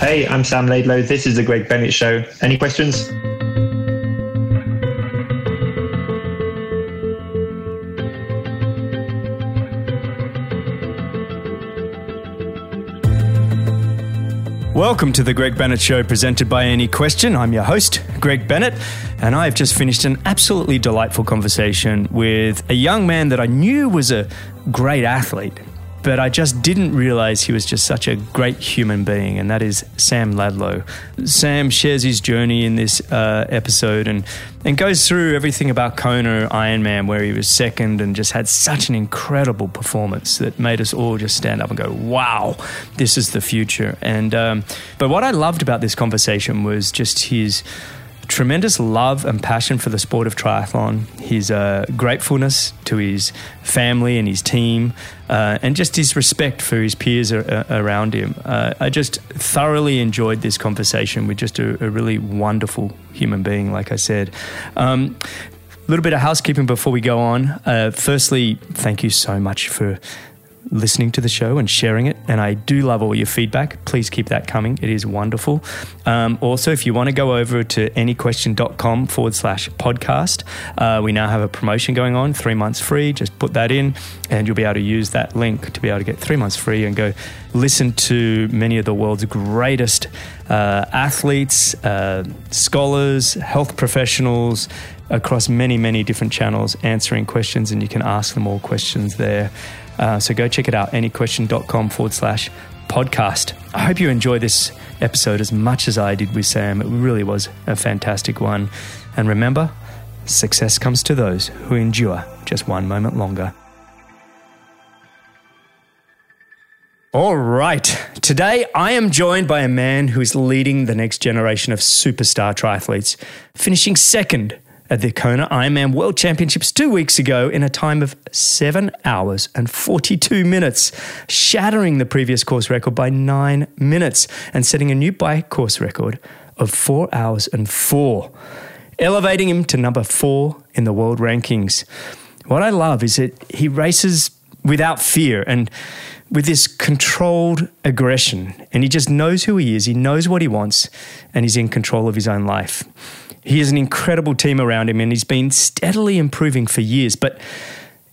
Hey, I'm Sam Laidlow. This is the Greg Bennett Show. Any questions? Welcome to the Greg Bennett Show presented by Any Question. I'm your host, Greg Bennett, and I've just finished an absolutely delightful conversation with a young man that I knew was a great athlete but I just didn't realize he was just such a great human being, and that is Sam Laidlow. Sam shares his journey in this uh, episode and, and goes through everything about Kona Ironman, where he was second and just had such an incredible performance that made us all just stand up and go, wow, this is the future. And um, But what I loved about this conversation was just his tremendous love and passion for the sport of triathlon, his uh, gratefulness to his family and his team, uh, and just his respect for his peers a- a- around him. Uh, I just thoroughly enjoyed this conversation with just a, a really wonderful human being, like I said. Um, a little bit of housekeeping before we go on. Uh, firstly, thank you so much for listening to the show and sharing it. And I do love all your feedback. Please keep that coming. It is wonderful. Um, also, if you want to go over to anyquestion.com forward slash podcast, uh, we now have a promotion going on, three months free. Just put that in and you'll be able to use that link to be able to get three months free and go listen to many of the world's greatest uh, athletes, uh, scholars, health professionals across many, many different channels answering questions, and you can ask them all questions there. Uh, so go check it out, anyquestion.com forward slash podcast. I hope you enjoy this episode as much as I did with Sam. It really was a fantastic one. And remember, success comes to those who endure just one moment longer. All right. Today, I am joined by a man who is leading the next generation of superstar triathletes, finishing second at the Kona Ironman World Championships two weeks ago in a time of 7 hours and 42 minutes, shattering the previous course record by 9 minutes and setting a new bike course record of 4 hours and 4, elevating him to number 4 in the world rankings. What I love is that he races without fear and with this controlled aggression, and he just knows who he is, he knows what he wants, and he's in control of his own life. He has an incredible team around him and he's been steadily improving for years. But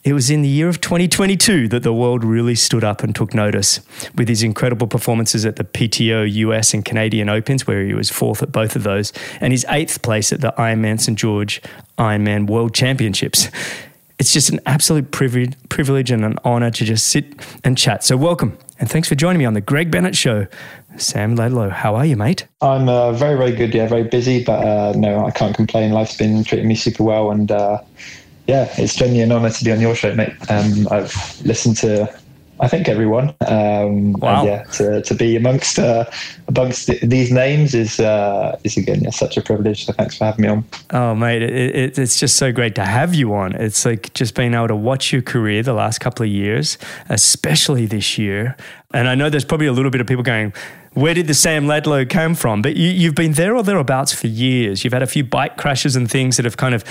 it was in the year of 2022 that the world really stood up and took notice with his incredible performances at the PTO US and Canadian Opens, where he was fourth at both of those, and his eighth place at the Ironman St. George Ironman World Championships. It's just an absolute privilege and an honor to just sit and chat. So, welcome and thanks for joining me on the Greg Bennett Show. Sam Laidlow, how are you, mate? I'm uh, very, very good. Yeah, very busy, but uh, no, I can't complain. Life's been treating me super well, and uh, yeah, it's genuinely an honour to be on your show, mate. Um, I've listened to I think everyone. Um, wow. yeah, to, to be amongst uh, amongst these names is uh, is again yeah, such a privilege. So thanks for having me on. Oh, mate, it, it, it's just so great to have you on. It's like just being able to watch your career the last couple of years, especially this year. And I know there's probably a little bit of people going, where did the Sam Laidlow come from? But you, have been there or thereabouts for years. You've had a few bike crashes and things that have kind of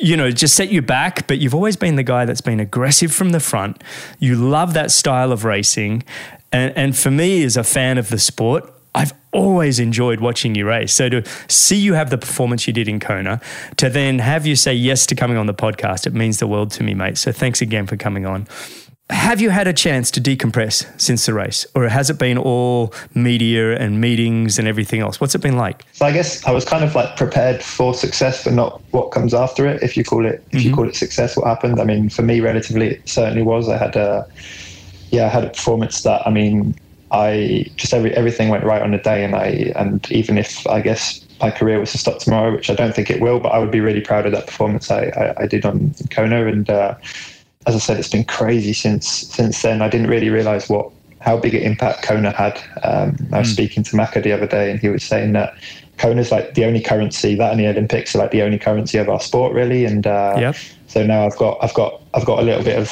you know, just set you back, but you've always been the guy that's been aggressive from the front. You love that style of racing. And, and for me, as a fan of the sport, I've always enjoyed watching you race. So to see you have the performance you did in Kona, to then have you say yes to coming on the podcast, it means the world to me, mate. So thanks again for coming on. Have you had a chance to decompress since the race, or has it been all media and meetings and everything else? What's it been like? So I guess I was kind of like prepared for success, but not what comes after it. If you call it, if mm-hmm. you call it success, what happened? I mean, for me, relatively, it certainly was. I had a, yeah, I had a performance that I mean, I just every everything went right on the day, and I and even if I guess my career was to stop tomorrow, which I don't think it will, but I would be really proud of that performance I, I, I did on Kona and. Uh, as I said, it's been crazy since since then. I didn't really realize what how big an impact Kona had. Um, I was mm. speaking to Macca the other day, and he was saying that Kona is like the only currency that and the Olympics are like the only currency of our sport, really. And uh, yep. so now I've got I've got I've got a little bit of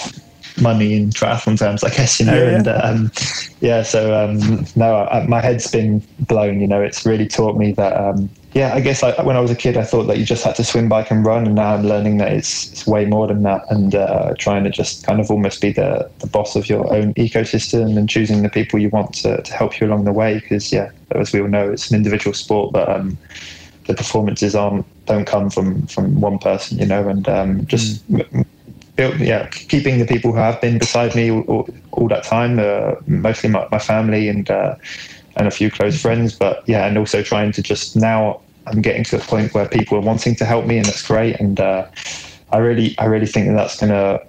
money in triathlon terms, I guess, you know. Oh, yeah. And um, yeah, so um, no, I, my head's been blown. You know, it's really taught me that. Um, yeah, I guess I, when I was a kid, I thought that you just had to swim, bike, and run, and now I'm learning that it's, it's way more than that, and uh, trying to just kind of almost be the, the boss of your own ecosystem and choosing the people you want to, to help you along the way. Because yeah, as we all know, it's an individual sport, but um, the performances aren't don't come from from one person, you know, and um, just. Mm built, yeah, keeping the people who have been beside me all, all that time, uh, mostly my, my family and uh, and a few close friends. But yeah, and also trying to just now I'm getting to the point where people are wanting to help me, and that's great. And uh, I really, I really think that that's going to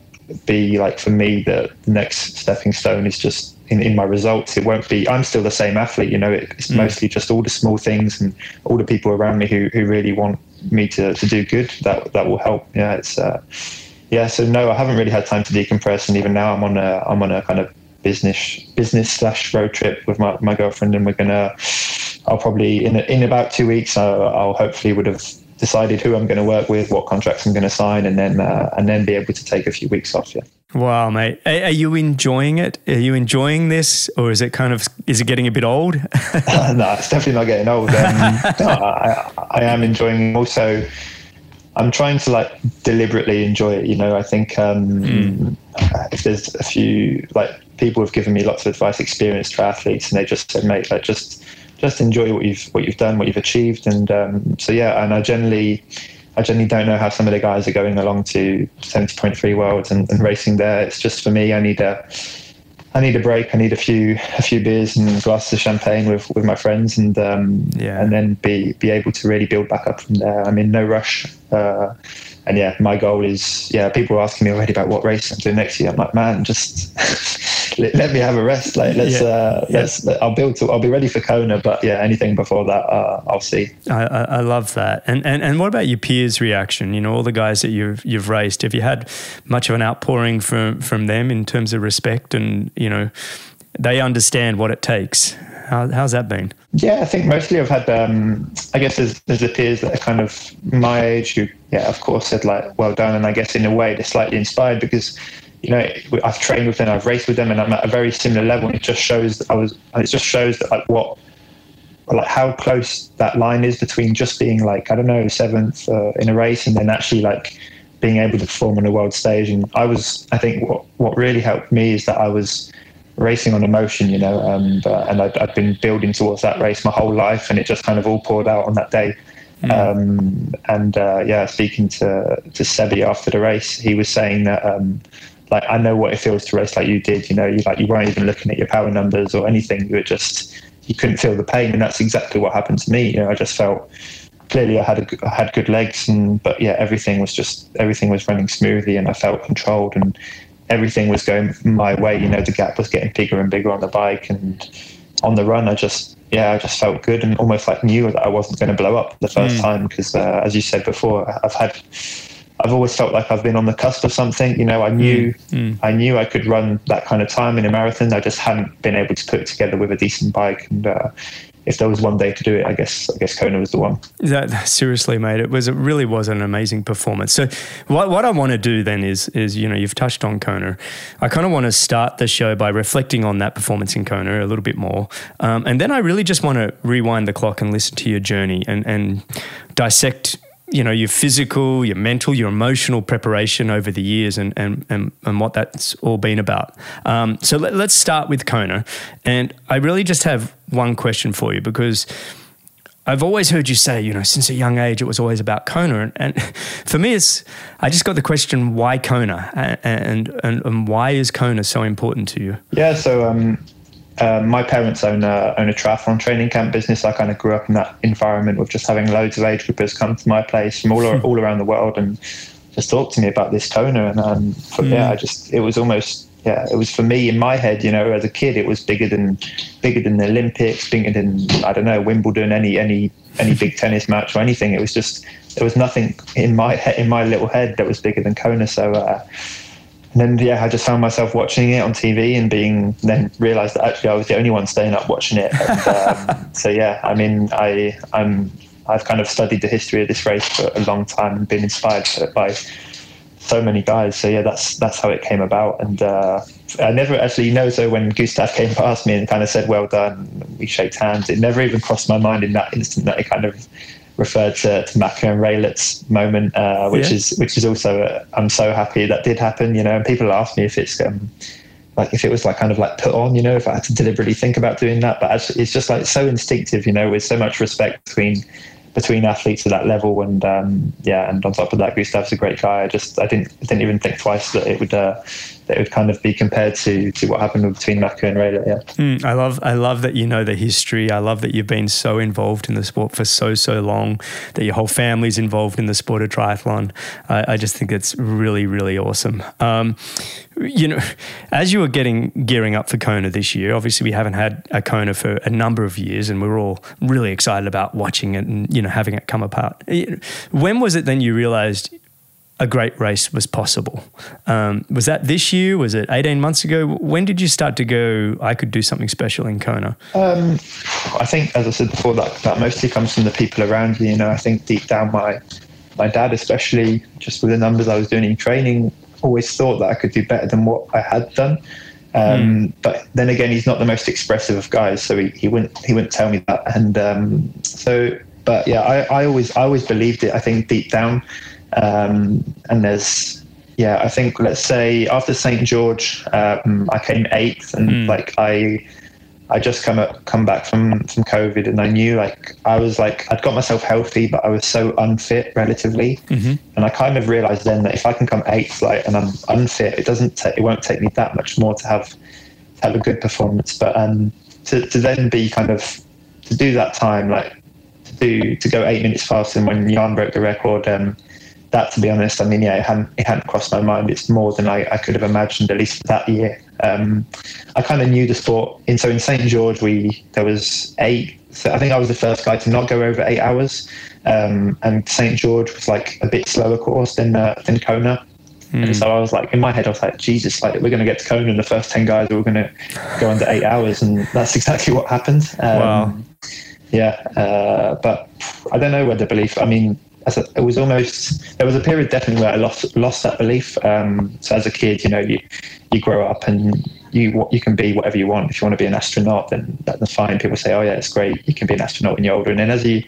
be like for me the next stepping stone is just in, in my results. It won't be. I'm still the same athlete, you know. It's mm. mostly just all the small things and all the people around me who who really want me to, to do good. That that will help. Yeah, it's. Uh, yeah, so no, I haven't really had time to decompress, and even now I'm on a I'm on a kind of business business slash road trip with my, my girlfriend, and we're gonna. I'll probably in in about two weeks. I'll, I'll hopefully would have decided who I'm going to work with, what contracts I'm going to sign, and then uh, and then be able to take a few weeks off. Yeah. Wow, mate, are, are you enjoying it? Are you enjoying this, or is it kind of is it getting a bit old? no, it's definitely not getting old. Um, no, I, I am enjoying. Also, I'm trying to like deliberately enjoy it. You know, I think um, mm. if there's a few like people have given me lots of advice, experienced triathletes, and they just said, mate, like just just enjoy what you've what you've done, what you've achieved, and um, so yeah. And I generally. I generally don't know how some of the guys are going along to 70.3 worlds and, and racing there. It's just for me, I need a, I need a break. I need a few a few beers and glasses of champagne with, with my friends, and um, yeah. and then be be able to really build back up from there. I'm in no rush, uh, and yeah, my goal is yeah. People are asking me already about what race I'm doing next year. I'm like, man, just let, let, me have a rest. Like let's yeah. uh, let's I'll build to I'll be ready for Kona, but yeah, anything before that, uh, I'll see. I, I, love that. And, and and what about your peers' reaction? You know, all the guys that you've you've raced. Have you had much of an outpouring from from them in terms of respect and you know they understand what it takes? How, how's that been? Yeah, I think mostly I've had, um, I guess there's, there's the peers that are kind of my age who, yeah, of course said like, well done. And I guess in a way they're slightly inspired because you know, I've trained with them, I've raced with them, and I'm at a very similar level. And it just shows that I was. It just shows that like what, like how close that line is between just being like I don't know seventh uh, in a race and then actually like being able to perform on a world stage. And I was, I think, what what really helped me is that I was racing on emotion, you know, um, uh, and I'd, I'd been building towards that race my whole life, and it just kind of all poured out on that day. Mm. Um, and uh, yeah, speaking to to Sebi after the race, he was saying that um, like I know what it feels to race like you did. You know, you like you weren't even looking at your power numbers or anything. You were just you couldn't feel the pain, and that's exactly what happened to me. You know, I just felt clearly I had a, I had good legs, and but yeah, everything was just everything was running smoothly, and I felt controlled, and everything was going my way. You know, the gap was getting bigger and bigger on the bike, and on the run, I just yeah, I just felt good and almost like knew that I wasn't going to blow up the first mm. time because, uh, as you said before, I've had I've always felt like I've been on the cusp of something. You know, I knew mm, mm. I knew I could run that kind of time in a marathon. I just hadn't been able to put it together with a decent bike. And uh, if there was one day to do it, I guess I guess Kona was the one. That, seriously, mate, it was it really was an amazing performance. So what what I want to do then is is you know you've touched on Kona. I kind of want to start the show by reflecting on that performance in Kona a little bit more, um, and then I really just want to rewind the clock and listen to your journey and and dissect you know your physical your mental your emotional preparation over the years and and and, and what that's all been about um, so let, us start with kona and i really just have one question for you because I've always heard you say, you know, since a young age, it was always about Kona. And, and for me, it's, I just got the question, why Kona? And, and, and why is Kona so important to you? Yeah, so um, um, my parents own a, own a triathlon training camp business. I kind of grew up in that environment with just having loads of age groupers come to my place from all, all around the world and just talk to me about this Kona. And um, for, mm. yeah, I just, it was almost, yeah, it was for me in my head, you know, as a kid, it was bigger than, bigger than the Olympics, bigger than, I don't know, Wimbledon, any, any, any big tennis match or anything. It was just, there was nothing in my, in my little head that was bigger than Kona. So, uh, and then yeah, I just found myself watching it on TV and being then realised that actually I was the only one staying up watching it. And, um, so yeah, I mean, I I'm I've kind of studied the history of this race for a long time and been inspired by so many guys. So yeah, that's that's how it came about. And uh, I never actually know. So when Gustav came past me and kind of said, "Well done," we shaked hands. It never even crossed my mind in that instant that it kind of referred to, to Macca and Raelert's moment, uh, which yeah. is which is also uh, I'm so happy that did happen. You know, and people ask me if it's um, like if it was like kind of like put on, you know, if I had to deliberately think about doing that. But it's just like so instinctive, you know, with so much respect between between athletes at that level. And um, yeah, and on top of that, Gustav's a great guy. I just I didn't I didn't even think twice that it would uh, that would kind of be compared to to what happened between Macca and Raelert. Yeah, mm, I love I love that you know the history. I love that you've been so involved in the sport for so so long. That your whole family's involved in the sport of triathlon. I, I just think it's really really awesome. Um, you know, as you were getting gearing up for Kona this year, obviously we haven't had a Kona for a number of years, and we are all really excited about watching it and you know having it come apart. When was it then you realised a great race was possible? Um, was that this year? Was it eighteen months ago? When did you start to go? I could do something special in Kona. Um, I think, as I said before, that that mostly comes from the people around you. You know, I think deep down my my dad, especially just with the numbers I was doing in training, always thought that I could do better than what I had done. Um, mm. But then again, he's not the most expressive of guys, so he, he wouldn't he wouldn't tell me that. And um, so, but yeah, I, I always I always believed it. I think deep down, um, and there's yeah, I think let's say after St George, um, I came eighth, and mm. like I I just come up, come back from from COVID, and I knew like I was like I'd got myself healthy, but I was so unfit relatively, mm-hmm. and I kind of realized then that if I can come eighth, like, and I'm unfit, it doesn't ta- it won't take me that much more to have to have a good performance, but um to to then be kind of to do that time like to do to go eight minutes faster than when Jan broke the record, um that to be honest, I mean, yeah, it hadn't, it hadn't crossed my mind. It's more than I, I could have imagined, at least that year. Um, I kind of knew the sport. In, so in St. George, we there was eight. So I think I was the first guy to not go over eight hours. Um, and St. George was like a bit slower course than, uh, than Kona. Mm. And so I was like, in my head, I was like, Jesus, like we're going to get to Kona and the first 10 guys are going to go under eight hours. And that's exactly what happened. Um, wow. Yeah. Uh, but I don't know where the belief, I mean, it was almost there was a period definitely where I lost lost that belief. Um, so as a kid, you know, you you grow up and you you can be whatever you want. If you want to be an astronaut, then that's fine. People say, oh yeah, it's great. You can be an astronaut when you're older. And then as you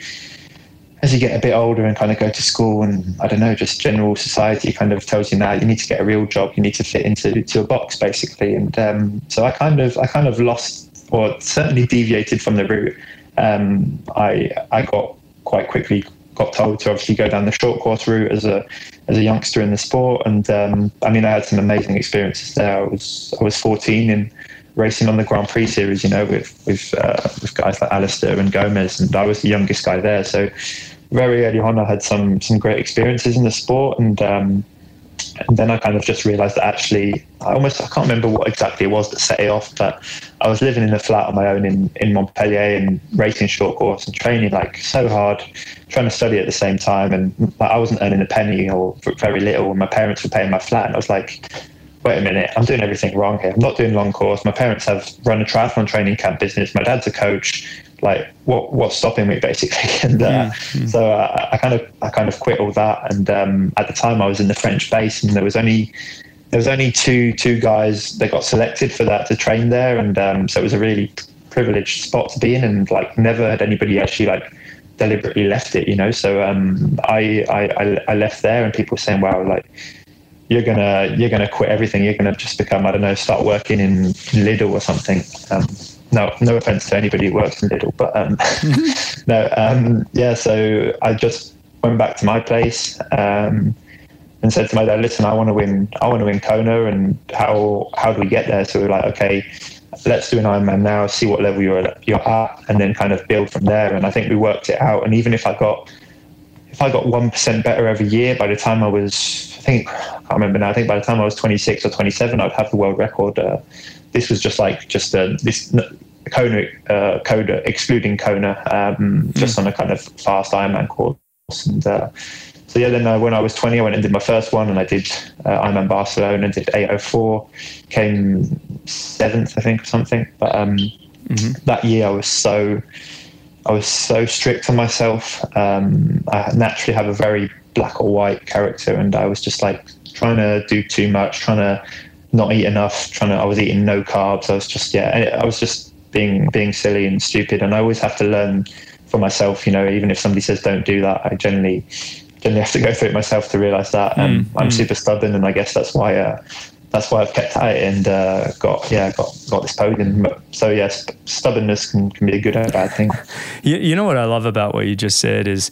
as you get a bit older and kind of go to school and I don't know, just general society kind of tells you now you need to get a real job. You need to fit into to a box basically. And um, so I kind of I kind of lost or certainly deviated from the route. Um, I I got quite quickly got told to obviously go down the short course route as a as a youngster in the sport. And um, I mean, I had some amazing experiences there. I was I was 14 and racing on the Grand Prix series, you know, with with uh, with guys like Alistair and Gomez, and I was the youngest guy there. So very early on, I had some some great experiences in the sport, and um, and then I kind of just realised that actually, I almost I can't remember what exactly it was that set it off, but I was living in a flat on my own in, in Montpellier and racing short course and training like so hard, trying to study at the same time, and I wasn't earning a penny or very little. And my parents were paying my flat, and I was like, wait a minute, I'm doing everything wrong here. I'm not doing long course. My parents have run a triathlon training camp business. My dad's a coach like what what's stopping me basically? And uh, mm-hmm. so uh, I kind of I kind of quit all that. And um, at the time I was in the French base and there was only there was only two two guys that got selected for that to train there. And um, so it was a really privileged spot to be in and like never had anybody actually like deliberately left it you know? So um, I, I I left there and people were saying wow like you're gonna you're gonna quit everything. You're gonna just become I don't know start working in Lidl or something. Um, no, no offense to anybody who works in Lidl, but um, no, um, yeah. So I just went back to my place um, and said to my dad, "Listen, I want to win. I want to win Kona, and how how do we get there?" So we are like, "Okay, let's do an Ironman now. See what level you're at, you're at, and then kind of build from there." And I think we worked it out. And even if I got if I got one percent better every year, by the time I was, I think I can't remember now. I think by the time I was 26 or 27, I'd have the world record. Uh, this was just like just a, this Kona, uh, Kona excluding Kona, um, just mm. on a kind of fast Ironman course. And uh, so yeah, then uh, when I was 20, I went and did my first one, and I did uh, Ironman Barcelona, and did 804, came seventh, I think, or something. But um, mm-hmm. that year, I was so I was so strict on myself. Um, I naturally have a very black or white character, and I was just like trying to do too much, trying to not eat enough, trying to. I was eating no carbs. I was just yeah, I was just being being silly and stupid. And I always have to learn for myself. You know, even if somebody says don't do that, I generally generally have to go through it myself to realize that. And mm, I'm mm. super stubborn, and I guess that's why. Uh, that's why I've kept at it and uh, got yeah got got this podium. So yes, stubbornness can, can be a good or bad thing. You, you know what I love about what you just said is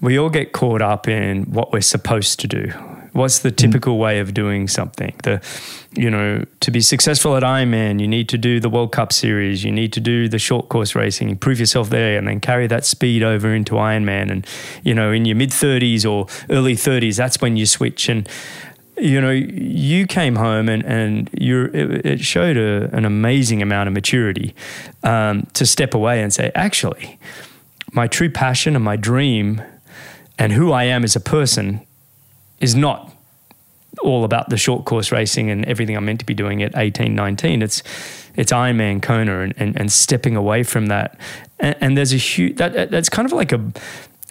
we all get caught up in what we're supposed to do. What's the mm. typical way of doing something? The, you know, to be successful at Ironman, you need to do the World Cup series, you need to do the short course racing, improve yourself there, and then carry that speed over into Ironman. And you know, in your mid thirties or early thirties, that's when you switch. And you know, you came home and, and you it, it, showed a, an amazing amount of maturity um, to step away and say, actually, my true passion and my dream and who I am as a person is not all about the short course racing and everything I'm meant to be doing at 18, 19. It's it's Ironman Kona and, and, and stepping away from that. And, and there's a huge that that's kind of like a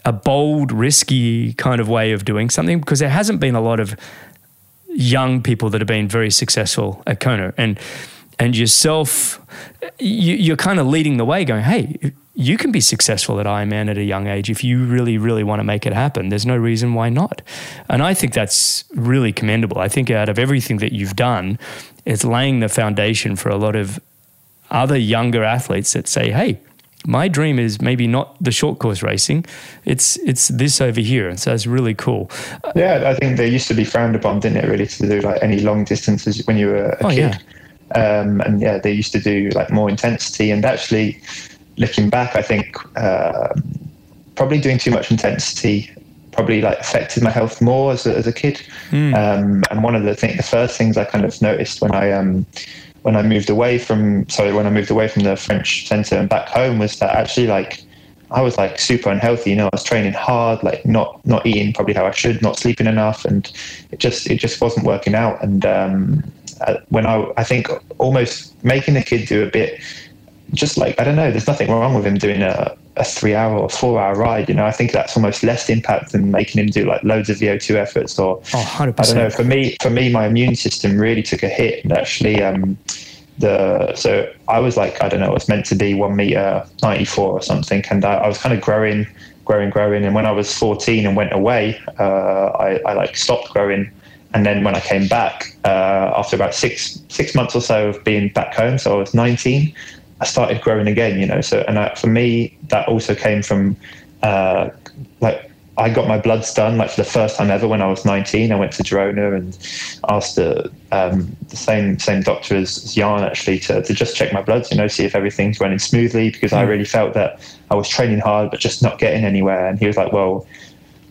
a bold, risky kind of way of doing something because there hasn't been a lot of young people that have been very successful at Kona and and yourself you, you're kind of leading the way going hey you can be successful at Ironman at a young age if you really, really want to make it happen. There's no reason why not. And I think that's really commendable. I think out of everything that you've done, it's laying the foundation for a lot of other younger athletes that say, hey, my dream is maybe not the short course racing. It's it's this over here. And so it's really cool. Yeah, I think they used to be frowned upon, didn't it, really, to do like any long distances when you were a oh, kid. Yeah. Um, and yeah, they used to do like more intensity. And actually, looking back, I think uh, probably doing too much intensity probably like affected my health more as a, as a kid. Mm. Um, and one of the thing, the first things I kind of noticed when I um, when I moved away from sorry when I moved away from the French centre and back home was that actually like I was like super unhealthy. You know, I was training hard, like not not eating probably how I should, not sleeping enough, and it just it just wasn't working out. And um, uh, when I I think almost making the kid do a bit just like I don't know, there's nothing wrong with him doing a, a three hour or four hour ride. You know, I think that's almost less impact than making him do like loads of VO2 efforts or oh, I don't know. For me, for me, my immune system really took a hit, and actually, um, the so I was like I don't know, it was meant to be one meter ninety four or something, and I, I was kind of growing, growing, growing, and when I was fourteen and went away, uh, I, I like stopped growing and then when I came back uh, after about six six months or so of being back home, so I was 19, I started growing again, you know. So, and I, for me, that also came from uh, like I got my bloods done like for the first time ever when I was 19. I went to Girona and asked the um, the same same doctor as, Jan actually to, to just check my bloods, you know, see if everything's running smoothly because I hmm. really felt that I was training hard but just not getting anywhere. And he was like, well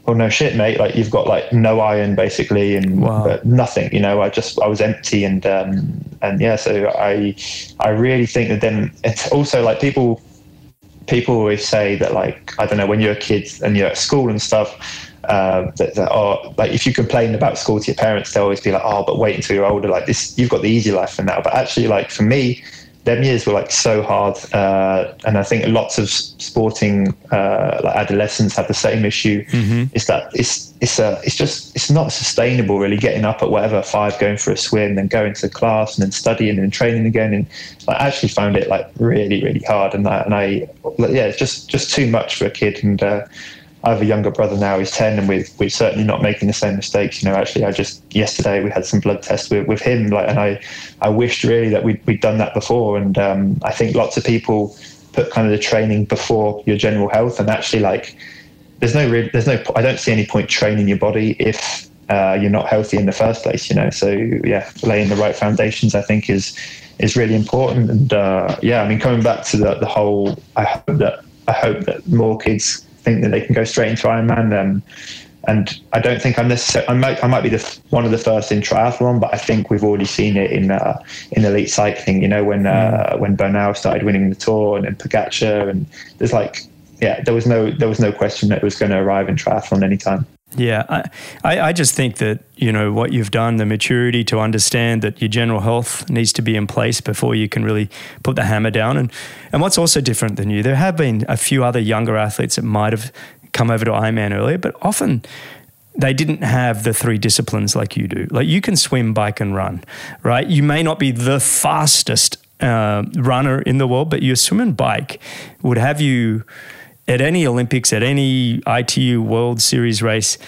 well, no shit, mate. Like you've got like no iron basically, and wow. nothing. You know, I just I was empty, and um, and yeah. So I I really think that then it's also like people people always say that like I don't know when you're a kid and you're at school and stuff. Uh, that, that are like if you complain about school to your parents, they'll always be like, "Oh, but wait until you're older. Like this, you've got the easy life for now." But actually, like for me, them years were like so hard, uh, and I think lots of sporting uh, like adolescents have the same issue. Mm-hmm. Is that it's it's a it's just it's not sustainable really getting up at whatever five, going for a swim, then going to class, and then studying and training again. And I actually found it like really really hard, and I, and I yeah, it's just just too much for a kid. And uh, I have a younger brother now, he's 10, and we're, we're certainly not making the same mistakes. You know, actually, I just, yesterday we had some blood tests with, with him, like, and I, I wished really that we'd, we'd done that before. And um, I think lots of people put kind of the training before your general health, and actually, like, there's no, there's no, I don't see any point training your body if uh, you're not healthy in the first place, you know. So, yeah, laying the right foundations, I think, is, is really important. And uh, yeah, I mean, coming back to the, the whole, I hope that, I hope that more kids think that they can go straight into Ironman. Um, and I don't think I'm necessarily. I might. I might be the one of the first in triathlon, but I think we've already seen it in uh, in elite cycling. You know, when uh, mm. when Bernal started winning the Tour, and then Pogacar, and there's like, yeah, there was no there was no question that it was going to arrive in triathlon anytime. Yeah, I, I just think that you know what you've done, the maturity to understand that your general health needs to be in place before you can really put the hammer down. And and what's also different than you, there have been a few other younger athletes that might have come over to Ironman earlier, but often they didn't have the three disciplines like you do. Like you can swim, bike, and run, right? You may not be the fastest uh, runner in the world, but your swim and bike would have you at any Olympics, at any ITU World Series race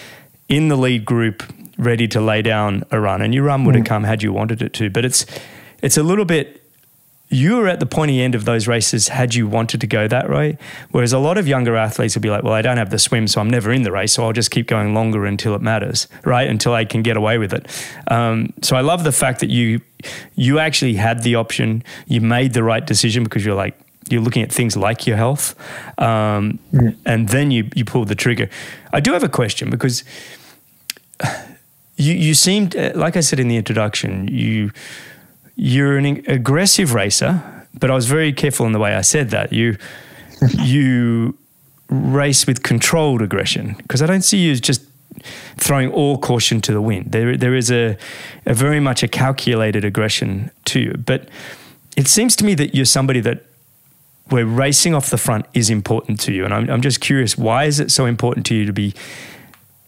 in the lead group, ready to lay down a run. And your run would have mm. come had you wanted it to. But it's it's a little bit you were at the pointy end of those races had you wanted to go that way. Whereas a lot of younger athletes will be like, well, I don't have the swim, so I'm never in the race, so I'll just keep going longer until it matters, right? Until I can get away with it. Um, so I love the fact that you you actually had the option, you made the right decision because you're like, you're looking at things like your health, um, mm. and then you you pulled the trigger. I do have a question because you you seemed like I said in the introduction, you you're an aggressive racer, but I was very careful in the way I said that. You you race with controlled aggression because I don't see you as just throwing all caution to the wind. There there is a, a very much a calculated aggression to you. But it seems to me that you're somebody that where racing off the front is important to you. And I'm, I'm just curious, why is it so important to you to be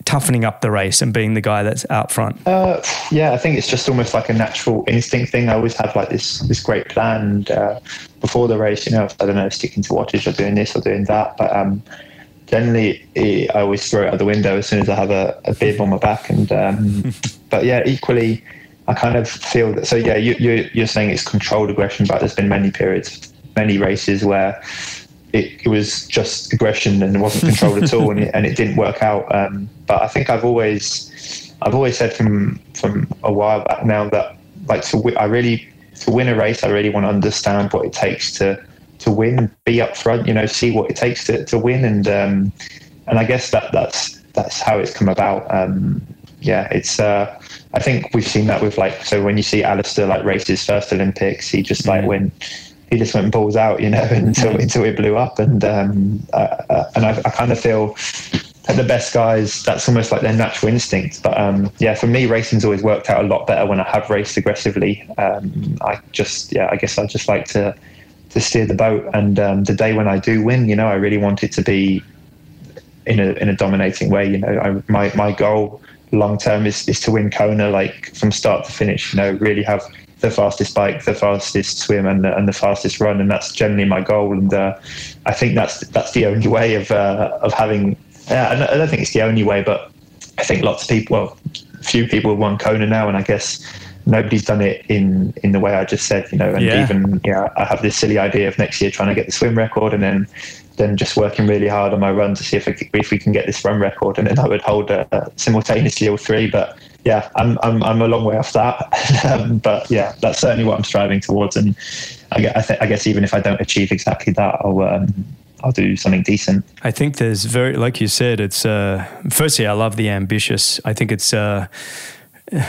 toughening up the race and being the guy that's out front? Uh, yeah, I think it's just almost like a natural instinct thing. I always have like this this great plan and, uh, before the race. You know, I don't know, sticking to wattage or doing this or doing that. But um, generally, I always throw it out the window as soon as I have a, a bib on my back. And um, but yeah, equally, I kind of feel that. So yeah, you, you're you're saying it's controlled aggression, but there's been many periods, many races where it, it, was just aggression and it wasn't controlled at all, and it, and it didn't work out. Um, but I think I've always, I've always said from from a while back now that like to I really to win a race, I really want to understand what it takes to to win be up front. You know, see what it takes to, to win, and um, and I guess that that's that's how it's come about. Um, yeah, it's. Uh, I think we've seen that with like so when you see Alistair like race his first Olympics, he just like mm. went he just went balls out, you know, until until it blew up. And um, uh, and I, I, kind of feel that the best guys, that's almost like their natural instinct. But um, yeah, for me, racing's always worked out a lot better when I have raced aggressively. Um, I just, yeah, I guess I just like to to steer the boat. And um, the day when I do win, you know, I really want it to be in a in a dominating way. You know, I, my my goal long term is is to win Kona like from start to finish. You know, really have the fastest bike, the fastest swim, and the, and the fastest run, and that's generally my goal. And uh, I think that's that's the only way of uh, of having. Uh, I don't think it's the only way, but I think lots of people, well, few people have won Kona now, and I guess nobody's done it in in the way I just said. You know, and yeah. even yeah, I have this silly idea of next year trying to get the swim record, and then then just working really hard on my run to see if, I, if we can get this run record, and then I would hold uh, simultaneously all three. But yeah, I'm, I'm, I'm a long way off that. um, but yeah, that's certainly what I'm striving towards. And I, I, th- I guess even if I don't achieve exactly that, I'll, um, I'll do something decent. I think there's very, like you said, it's, uh, firstly, I love the ambitious. I think it's, uh,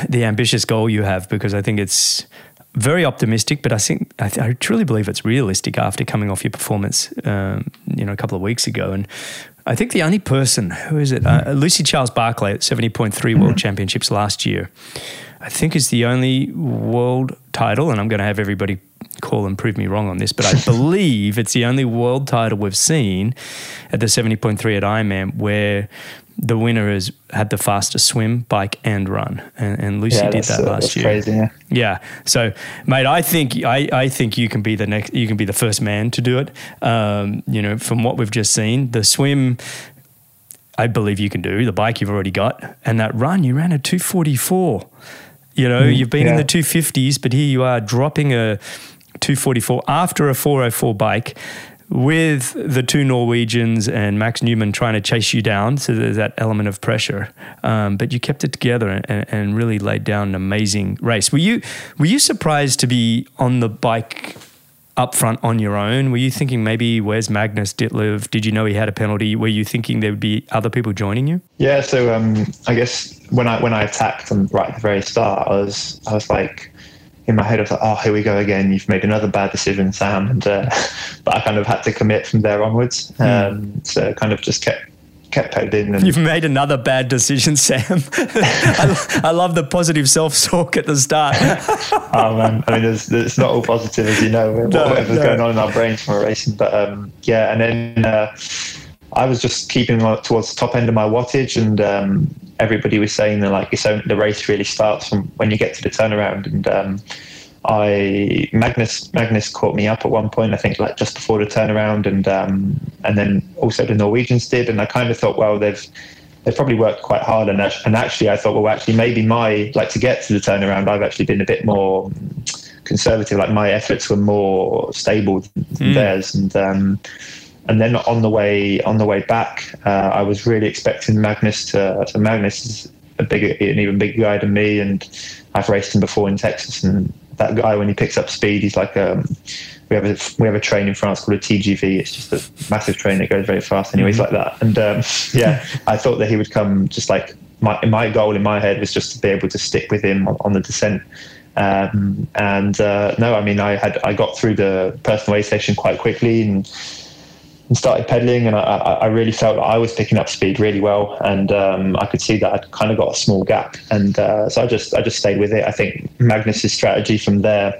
the ambitious goal you have because I think it's very optimistic, but I think I, th- I, truly believe it's realistic after coming off your performance, um, you know, a couple of weeks ago. And I think the only person, who is it? Uh, Lucy Charles Barclay at 70.3 World mm-hmm. Championships last year, I think is the only world title, and I'm going to have everybody call and prove me wrong on this, but I believe it's the only world title we've seen at the 70.3 at Ironman where the winner has had the fastest swim, bike, and run, and, and Lucy yeah, did that uh, last year. Crazy, yeah. yeah. So, mate, I think I, I think you can be the next. You can be the first man to do it. Um, you know, from what we've just seen, the swim. I believe you can do the bike you've already got, and that run you ran a two forty four. You know, mm, you've been yeah. in the two fifties, but here you are dropping a two forty four after a four oh four bike with the two Norwegians and Max Neumann trying to chase you down. So there's that element of pressure. Um, but you kept it together and, and, really laid down an amazing race. Were you were you surprised to be on the bike up front on your own? Were you thinking maybe where's Magnus Ditlev? Did you know he had a penalty? Were you thinking there would be other people joining you? Yeah. So um, I guess when I when I attacked them right at the very start, I was I was like in my head, I was like, oh, here we go again. You've made another bad decision, Sam. And uh, but I kind of had to commit from there onwards. Hmm. Um, so kind of just kept kept pegged in. And You've made another bad decision, Sam. I, I, love the positive self talk at the start. oh man, I mean, it's, it's not all positive as you know. No, whatever's no. going on in our brains from a racing, but um, yeah. And then uh, I was just keeping towards the top end of my wattage and. Um, everybody was saying that like it's only, the race really starts from when you get to the turnaround. And um, I Magnus Magnus caught me up at one point I think like just before the turnaround. And um, and then also the Norwegians did. And I kind of thought well they've they've probably worked quite hard. And, and actually I thought well actually maybe my like to get to the turnaround I've actually been a bit more conservative. Like my efforts were more stable than mm. theirs. And um, and then on the way on the way back, uh, I was really expecting Magnus to. So Magnus is a bigger, an even bigger guy than me, and I've raced him before in Texas. And that guy, when he picks up speed, he's like um, we have a we have a train in France called a TGV. It's just a massive train that goes very fast. Anyways, mm-hmm. like that. And um, yeah, I thought that he would come just like my my goal in my head was just to be able to stick with him on, on the descent. Um, and uh, no, I mean, I had I got through the personal aid station quite quickly and and started pedaling, and I, I, really felt I was picking up speed really well, and um, I could see that I'd kind of got a small gap, and uh, so I just I just stayed with it. I think Magnus's strategy from there.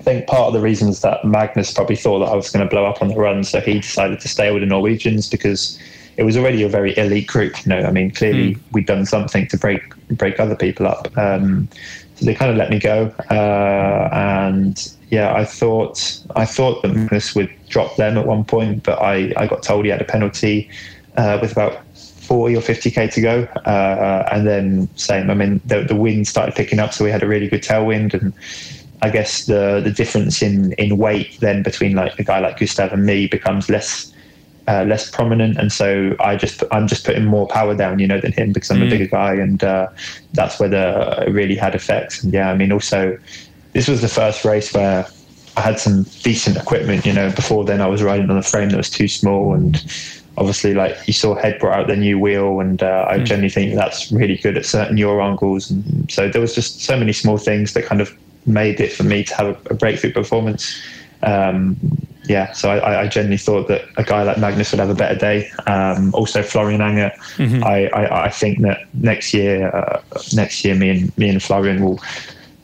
I think part of the reasons that Magnus probably thought that I was going to blow up on the run, so he decided to stay with the Norwegians because it was already a very elite group. You know, I mean, clearly mm. we'd done something to break break other people up. Um, so they kind of let me go, uh, and yeah, I thought I thought that Magnus would drop them at one point, but I, I got told he had a penalty uh, with about 40 or 50k to go, uh, and then same. I mean, the, the wind started picking up, so we had a really good tailwind, and I guess the the difference in in weight then between like a guy like Gustav and me becomes less. Uh, less prominent, and so I just I'm just putting more power down, you know, than him because I'm mm. a bigger guy, and uh, that's where the it really had effects. And yeah, I mean, also this was the first race where I had some decent equipment. You know, before then I was riding on a frame that was too small, and obviously, like you saw, Head brought out their new wheel, and uh, I mm. generally think that's really good at certain yaw angles. And so there was just so many small things that kind of made it for me to have a, a breakthrough performance. Um, yeah, so I, I, genuinely thought that a guy like Magnus would have a better day. Um, also, Florian Angert, mm-hmm. I, I, I, think that next year, uh, next year, me and me and Florian will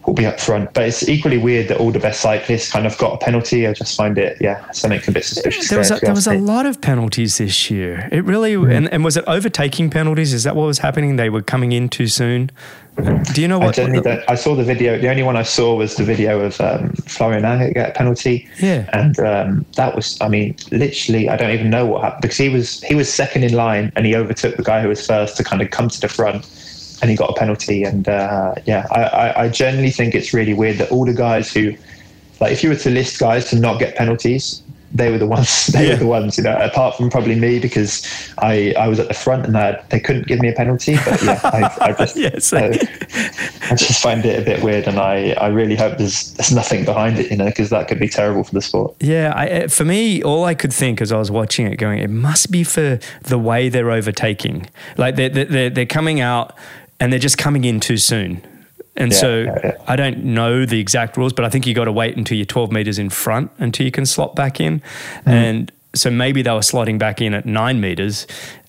will be up front. But it's equally weird that all the best cyclists kind of got a penalty. I just find it, yeah, something a bit suspicious. There was a, there was a lot of penalties this year. It really, mm. and, and was it overtaking penalties? Is that what was happening? They were coming in too soon. Do you know what? I, I saw the video. The only one I saw was the video of um, Florian Angert get a penalty. Yeah, and um, that was, I mean, literally, I don't even know what happened because he was he was second in line and he overtook the guy who was first to kind of come to the front and he got a penalty. And uh, yeah, I, I, I generally think it's really weird that all the guys who, like, if you were to list guys to not get penalties, they were the ones. They yeah. were the ones, you know. Apart from probably me, because I, I was at the front and I, they couldn't give me a penalty. But yeah, I, I just yes. I, I, just find it a bit weird, and I, I really hope there's there's nothing behind it, you know, because that could be terrible for the sport. Yeah, I, eh, for me, all I could think as I was watching it, going, it must be for the way they're overtaking. Like they're they're, they're coming out and they're just coming in too soon. And yeah, so yeah, yeah. I don't know the exact rules, but I think you got to wait until you're 12 meters in front until you can slot back in. Mm. And so maybe they were slotting back in at nine meters.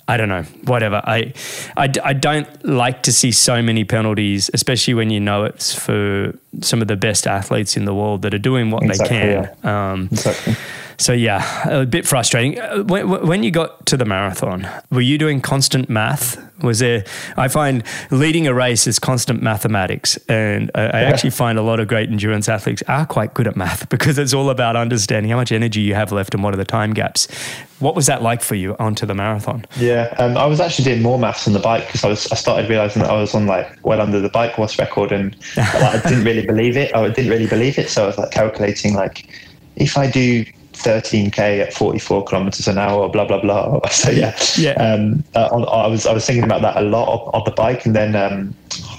I don't know, whatever. I, I, I don't like to see so many penalties, especially when you know it's for some of the best athletes in the world that are doing what exactly, they can. Um, exactly. So yeah, a bit frustrating. Uh, when, when, you got to the marathon, were you doing constant math? Was there? I find leading a race is constant mathematics, and I, I actually find a lot of great endurance athletes are quite good at math because it's all about understanding how much energy you have left and what are the time gaps. What was that like for you onto the marathon? Yeah, um, I was actually doing more maths on the bike because I was I started realizing that I was on like well under the bike course record, and like, I didn't really believe it. I didn't really believe it, so I was like calculating like if I do 13k at 44 kilometers an hour, blah blah blah. So yeah, yeah. Um, uh, on, I was I was thinking about that a lot on, on the bike, and then um,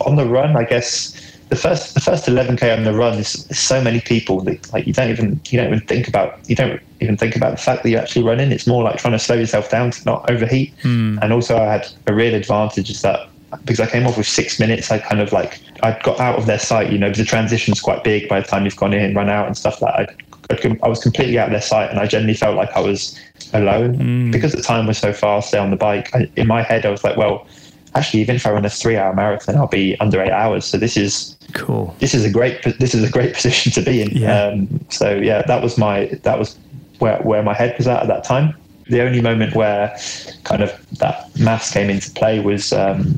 on the run, I guess the first the first 11k on the run is, is, so many people that like you don't even you don't even think about you don't even think about the fact that you're actually running. It's more like trying to slow yourself down to not overheat. Mm. And also, I had a real advantage is that because I came off with six minutes, I kind of like I got out of their sight. You know, the transition's quite big by the time you've gone in, run out, and stuff like that. I was completely out of their sight, and I generally felt like I was alone mm. because the time was so fast there on the bike. I, in my head, I was like, well, actually, even if I run a three-hour marathon, I'll be under eight hours. So this is cool. This is a great. This is a great position to be in. Yeah. Um, so yeah, that was my that was where where my head was at at that time. The only moment where kind of that mass came into play was um,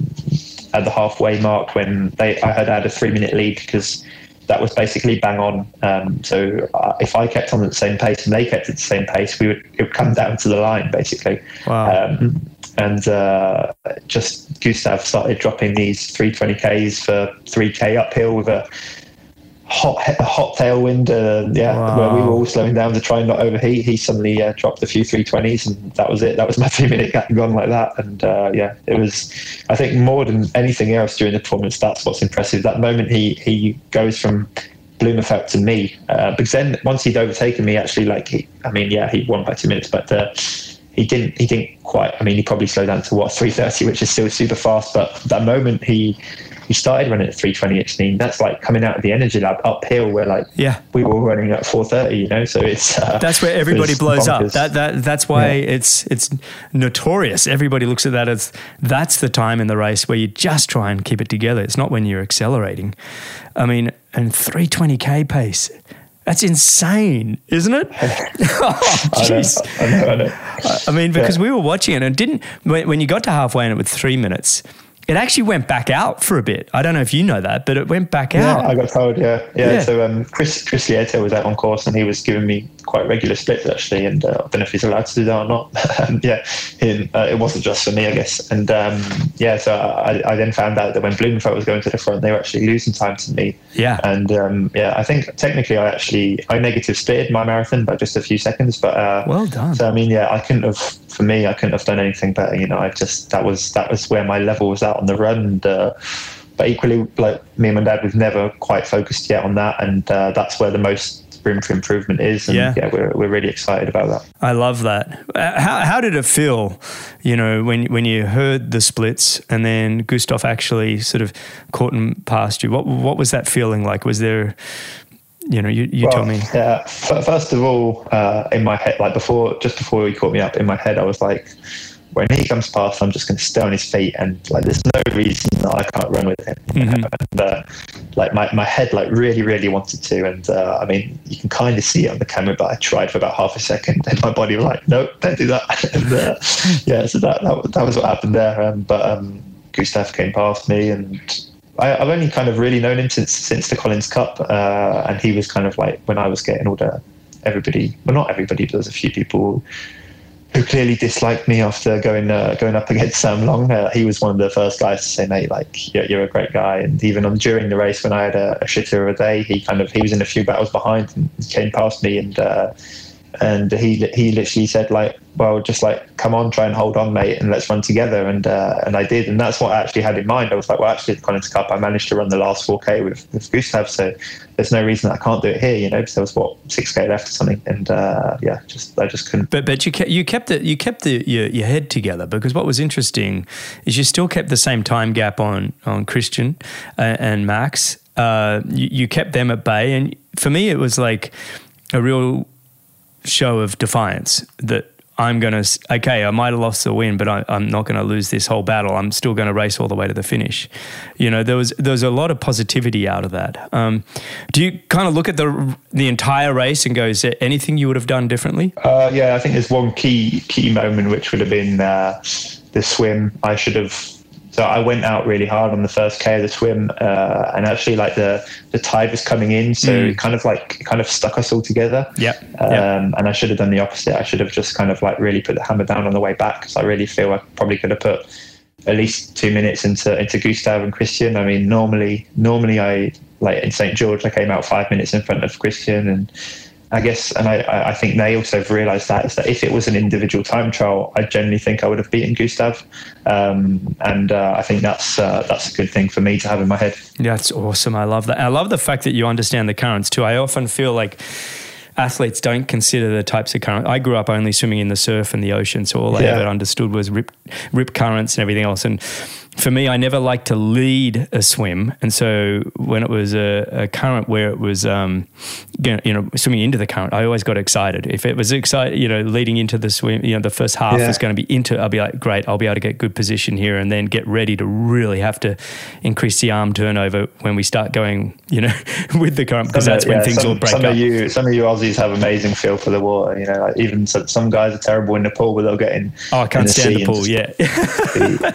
at the halfway mark when they I had had a three minute lead because that was basically bang on. Um, so uh, if I kept on at the same pace and they kept at the same pace, we would it would come down to the line basically. Wow. Um, and uh, just Gustav started dropping these 320ks for 3k uphill with a hot hot tailwind. Uh, yeah, wow. where we were all slowing down to try and not overheat. He suddenly uh, dropped a few 320s, and that was it. That was my three minute gone like that. And uh, yeah, it was. I think more than anything else during the performance, that's what's impressive. That moment he he goes from Blummenfelt to me, uh, because then once he'd overtaken me, actually, like he, I mean, yeah, he won by two minutes, but. Uh, he didn't. He didn't quite. I mean, he probably slowed down to what 330, which is still super fast. But that moment, he we started running at 320 at Sneem. That's like coming out of the energy lab uphill where like yeah we were running at 430. You know, so it's uh, that's where everybody blows bonkers. up. That that that's why yeah. it's it's notorious. Everybody looks at that as that's the time in the race where you just try and keep it together. It's not when you're accelerating. I mean, and 320k pace. That's insane, isn't it? oh, jeez. I, know, I, know, I, I mean, because yeah. we were watching it and didn't, when, when you got to halfway and it was three minutes, it actually went back out for a bit. I don't know if you know that, but it went back yeah, out. I got told, yeah. Yeah. yeah. So um, Chris Chris Lieto was out on course and he was giving me quite regular splits actually. And uh, I don't know if he's allowed to do that or not. um, yeah, he, uh, it wasn't just for me, I guess. And um, yeah, so I, I, then found out that when Blummenfelt was going to the front, they were actually losing time to me. Yeah. And um, yeah, I think technically I actually, I negative splitted my marathon by just a few seconds. But uh, well done. So I mean, yeah, I couldn't have, for me, I couldn't have done anything better. You know, I just, that was, that was where my level was out on the run. And, uh, but equally, like me and my dad, we've never quite focused yet on that, and uh, that's where the most room for improvement is. And yeah, yeah we're, we're really excited about that. I love that. Uh, how, how did it feel, you know, when, when you heard the splits and then Gustav actually sort of caught and passed you? What, what was that feeling like? Was there, you know, you, you well, tell me. Yeah. First of all, uh, in my head, like before, just before he caught me up, in my head, I was like, when he comes past, I'm just going to stay on his feet, and like there's no reason that I can't run with him. Mm-hmm. And uh, like my, my head like really really wanted to, and uh, I mean you can kind of see it on the camera, but I tried for about half a second, and my body was like, no, don't do that. and uh, yeah, so that, that that was what happened there. Um, but um, Gustav came past me, and I, have only kind of really known him since since the Collins Cup, uh, and he was kind of like when I was getting older. Everybody, well, not everybody, but there's a few people who clearly disliked me after going uh, going up against Sam Long. Uh, he was one of the first guys to say, "Mate, like you're, you're a great guy." And even on during the race when I had a, a shitter of a day, he kind of he was in a few battles behind and came past me and uh, and he he literally said like, "Well, just like come on, try and hold on, mate, and let's run together." And uh, and I did, and that's what I actually had in mind. I was like, "Well, actually, the Collins Cup, I managed to run the last 4K with, with Gustav, so there's no reason I can't do it here, you know." Because there was what 6K left or something, and uh, yeah, just I just couldn't. But but you kept you kept it you kept the, your your head together because what was interesting is you still kept the same time gap on on Christian uh, and Max. Uh, you, you kept them at bay, and for me, it was like a real show of defiance that I'm going to, okay, I might have lost the win, but I, am not going to lose this whole battle. I'm still going to race all the way to the finish. You know, there was there was a lot of positivity out of that. Um, do you kind of look at the the entire race and go, is there anything you would have done differently? Uh, yeah, I think there's one key key moment which would have been uh, the swim. I should have so I went out really hard on the first K of the swim, uh, and actually like the the tide was coming in, so mm. it kind of like kind of stuck us all together. Yeah. Um, yep. And I should have done the opposite. I should have just kind of like really put the hammer down on the way back because I really feel I probably could have put at least two minutes into into Gustav and Christian. I mean, normally normally I like in St George I came out five minutes in front of Christian and I guess, and I, I think they also have realised that is that if it was an individual time trial, I generally think I would have beaten Gustav, um, and uh, I think that's uh, that's a good thing for me to have in my head. Yeah, that's awesome. I love that. I love the fact that you understand the currents too. I often feel like athletes don't consider the types of current. I grew up only swimming in the surf and the ocean, so all I ever understood was rip, rip currents and everything else. And for me, I never liked to lead a swim, and so when it was a, a current where it was, um, you know, swimming into the current, I always got excited. If it was excited, you know, leading into the swim, you know, the first half yeah. is going to be into, I'll be like, great, I'll be able to get good position here, and then get ready to really have to increase the arm turnover when we start going, you know, with the current because that's when yeah, things some, will break some up. Of you, some of you Aussies have amazing feel for the water. You know, like even some guys are terrible in the pool, but they'll get in. Oh, I can't stand the pool. Yeah,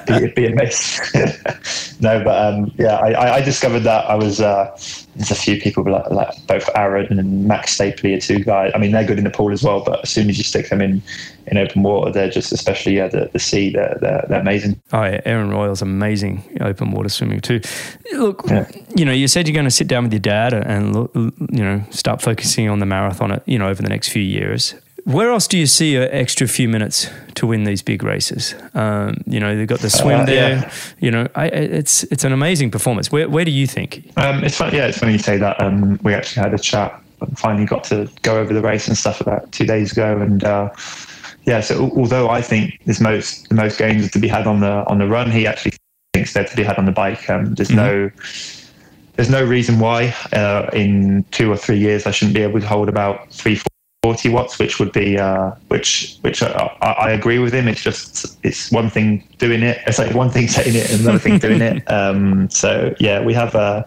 be, be, be amazing no, but um, yeah, I, I, discovered that I was. Uh, there's a few people like, like both Aaron and Max Stapley are two guys. I mean, they're good in the pool as well, but as soon as you stick them in in open water, they're just especially yeah, the the sea. They're, they're, they're amazing. Oh yeah, Aaron Royle's amazing open water swimming too. Look, yeah. you know, you said you're going to sit down with your dad and look, you know start focusing on the marathon. You know, over the next few years. Where else do you see an extra few minutes to win these big races? Um, you know, they've got the swim uh, there. Yeah. You know, I, it's it's an amazing performance. Where where do you think? Um, it's fun, yeah, it's funny you say that. Um, we actually had a chat. And finally, got to go over the race and stuff about two days ago, and uh, yeah. So although I think there's most the most gains to be had on the on the run, he actually thinks they're to be had on the bike. Um, there's mm-hmm. no there's no reason why uh, in two or three years I shouldn't be able to hold about three, 40 watts, which would be uh, which which I, I, agree with him. It's just it's one thing doing it. It's like one thing saying it and another thing doing it. Um, so yeah, we have a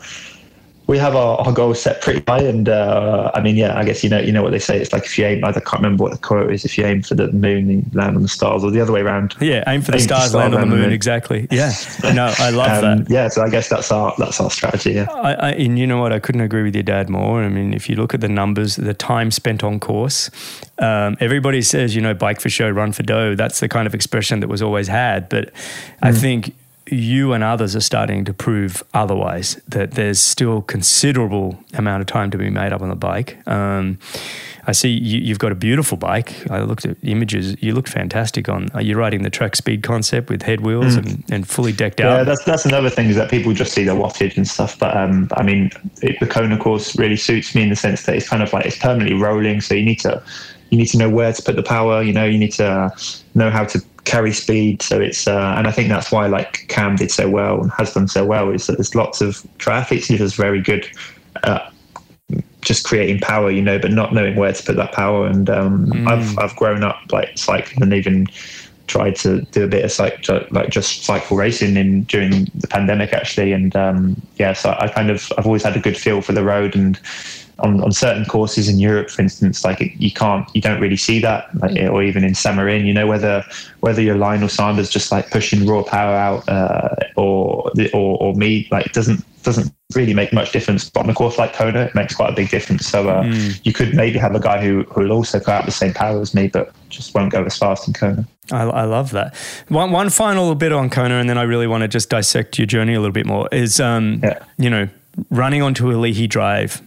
we have our, our goals set pretty high, and uh, I mean, yeah, I guess you know, you know what they say. It's like if you aim, I can't remember what the quote is. If you aim for the moon, you land on the stars, or the other way around. Yeah, aim for the aim stars, land on the moon. moon. Exactly. Yeah, no, I love um, that. Yeah, so I guess that's our that's our strategy. Yeah, I, I, and you know what? I couldn't agree with your dad more. I mean, if you look at the numbers, the time spent on course, um, everybody says, you know, bike for show, run for dough. That's the kind of expression that was always had, but mm. I think you and others are starting to prove otherwise that there's still considerable amount of time to be made up on the bike. Um, I see you, have got a beautiful bike. I looked at images. You looked fantastic on. Are you riding the Trek Speed Concept with head wheels mm. and, and fully decked out? Yeah, that's that's another thing is that people just see the wattage and stuff. But um, I mean, it, the Kona course really suits me in the sense that it's kind of like it's permanently rolling. So you need to you need to know where to put the power. You know, you need to know how to carry speed. So it's uh, and I think that's why like Cam did so well and has done so well is that there's lots of triathletes who are just very good at just creating power, you know, but not knowing where to put that power. And um, mm. I've I've grown up like cycling and even tried to do a bit of like just cycle racing in during the pandemic actually. And um, yeah, so I kind of I've always had a good feel for the road and on, on certain courses in Europe, for instance, like you can't, you don't really see that, like, or even in Samorin, you know, whether whether you're Lionel Sanders just like pushing raw power out, uh, or, or or me, like doesn't doesn't really make much difference. But on a course like Kona, it makes quite a big difference. So uh, mm. you could maybe have a guy who who will also go out the same power as me, but just won't go as fast in Kona. I, I love that. One one final bit on Kona, and then I really want to just dissect your journey a little bit more. Is um, yeah. you know running onto Ali'i Drive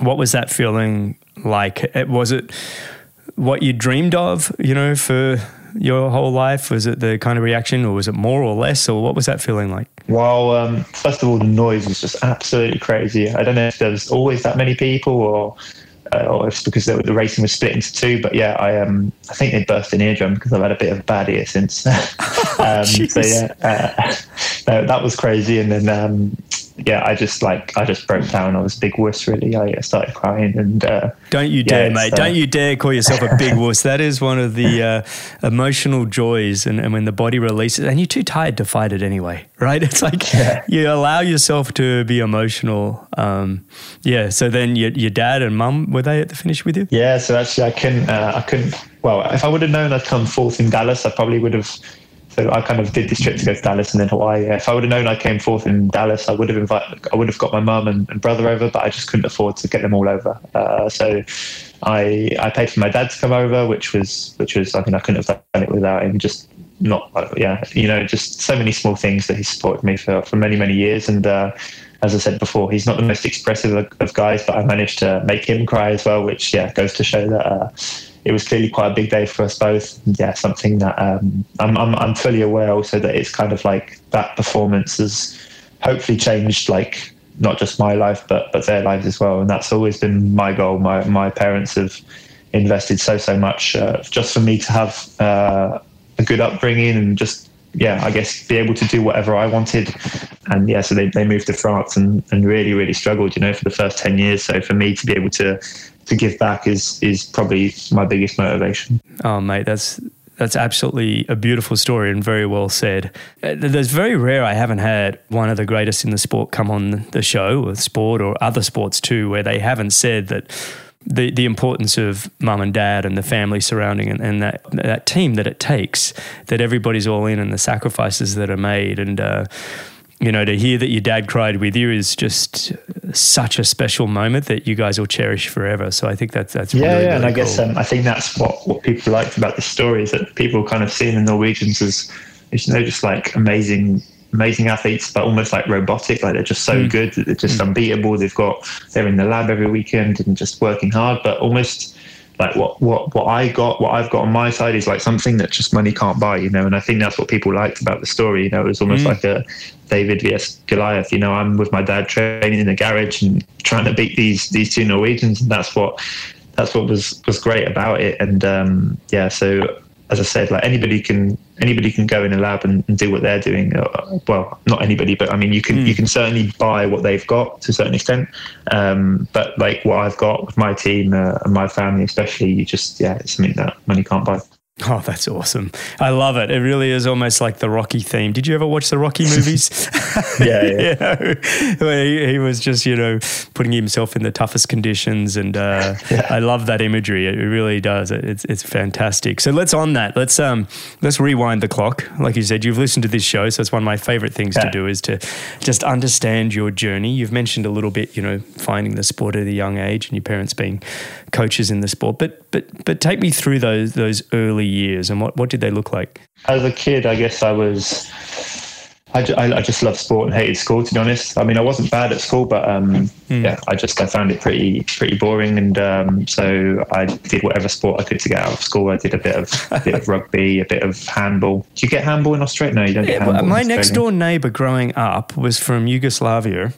what was that feeling like? Was it what you dreamed of, you know, for your whole life? Was it the kind of reaction, or was it more or less, or what was that feeling like? Well, um, first of all, the noise was just absolutely crazy. I don't know if there's always that many people, or uh, or if it's because the, the, racing was split into two. But yeah, I um I think they burst an eardrum because I've had a bit of a bad ear since. um, so yeah, uh, no, that was crazy. And then um, yeah, I just like I just broke down. I was a big wuss, really. I started crying, and uh, don't you dare, yeah, mate! Uh, don't you dare call yourself a big wuss. That is one of the uh, emotional joys, and, and, when the body releases, and you're too tired to fight it anyway, right? It's like yeah. you allow yourself to be emotional. Um, yeah. So then your, your dad and mum were they at the finish with you? Yeah. So actually, I couldn't. Uh, I couldn't. Well, if I would have known I'd come fourth in Dallas, I probably would have so I kind of did this trip to go to Dallas and then Hawaii. If I would have known I came fourth in Dallas, I would have invited, I would have got my mum and, and, brother over, but I just couldn't afford to get them all over. Uh, so I I paid for my dad to come over, which was which was I mean I couldn't have done it without him. Just not yeah, you know, just so many small things that he supported me for for many many years and. Uh, as I said before, he's not the most expressive of, of, guys, but I managed to make him cry as well, which yeah goes to show that uh, it was clearly quite a big day for us both. Yeah, something that um, I'm, I'm, I'm fully aware also that it's kind of like that performance has hopefully changed like not just my life but but their lives as well, and that's always been my goal. My my parents have invested so so much uh, just for me to have uh, a good upbringing and just yeah, I guess be able to do whatever I wanted. And yeah, so they, they moved to France and, and really, really struggled, you know, for the first 10 years. So for me to be able to to give back is is probably my biggest motivation. Oh, mate, that's that's absolutely a beautiful story and very well said. Uh, there's very rare I haven't had one of the greatest in the sport come on the show, or sport or other sports too, where they haven't said that the, the importance of mum and dad and the family surrounding and, and that that team that it takes that everybody's all in and the sacrifices that are made and uh, you know to hear that your dad cried with you is just such a special moment that you guys will cherish forever so I think that's that's yeah, really, yeah really and I cool. guess um, I think that's what what people liked about the story is that people kind of seeing the Norwegians as you know just like amazing amazing athletes, but almost like robotic. Like they're just so Mm. good that they're just Mm. unbeatable. They've got they're in the lab every weekend and just working hard, but almost like what what what I got, what I've got on my side is like something that just money can't buy, you know. And I think that's what people liked about the story. You know, it was almost Mm. like a David vs Goliath. You know, I'm with my dad training in the garage and trying to beat these these two Norwegians, and that's what that's what was was great about it. And um, yeah, so as I said, like anybody can anybody can go in a lab and, and do what they're doing. Uh, Well, not anybody, but I mean, you can Mm. you can certainly buy what they've got to a certain extent. Um, but like what I've got with my team uh, and my family, especially, you just yeah, it's something that money can't buy. Oh, that's awesome. I love it. It really is almost like the Rocky theme. Did you ever watch the Rocky movies? Yeah, yeah. you know, he, he was just, you know, putting himself in the toughest conditions. And uh, Yeah. I love that imagery. It really does. It- It's, it's fantastic. So let's on that. Let's, um, let's rewind the clock. Like you said, you've listened to this show. So it's one of my favorite things to do is to just understand your journey. You've mentioned a little bit, you know, finding the sport at a young age and your parents being coaches in the sport. But, but, but take me through those, those early years and what, what did they look like? As a kid, I guess I was. I, I, I just loved sport and hated school. To be honest, I mean, I wasn't bad at school, but um, Mm. yeah, I just I found it pretty pretty boring, and um, so I did whatever sport I could to get out of school. I did a bit of a bit of rugby, a bit of handball. Do you get handball in Australia? No, you don't get Yeah, my next door neighbor growing up was from Yugoslavia.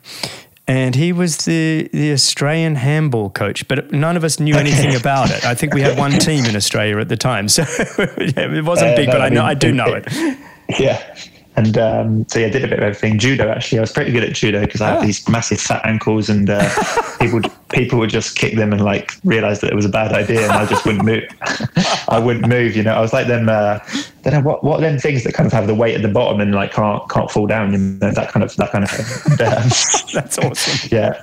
And he was the, the Australian handball coach, but none of us knew anything about it. I think we had one team in Australia at the time, so yeah, it wasn't Uh, big, no, but I know I do know it. Yeah. And um, so yeah, I did a bit of everything. Judo actually, I was pretty good at judo because I Ah. have these massive fat ankles, and uh, people would, people would just kick them and like realize that it was a bad idea, and I just wouldn't move. I wouldn't move. You know, I was like them. Uh, I don't know what what are them things that kind of have the weight at the bottom and like can't can't fall down. You know, that kind of that kind of thing. And, um, That's awesome. yeah.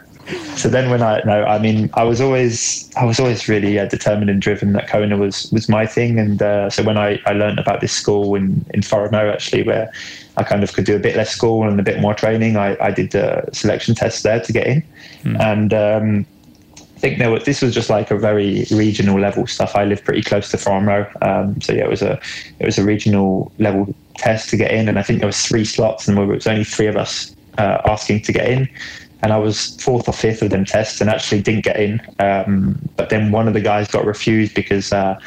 So then when I no, I mean, I was always I was always really uh, determined and driven that Kona was was my thing. And uh, so when I I learned about this school in in Font Romeu actually, where I kind of could do a bit less school and a bit more training, I I did the selection test there to get in, and. Um, I think there was, this was just like a very regional level stuff. I live pretty close to Font Romeu, um, so yeah, it was a it was a regional level test to get in, and I think there was three slots, and there was only three of us uh, asking to get in, and I was fourth or fifth of them tests, and actually didn't get in. Um, but then one of the guys got refused because uh,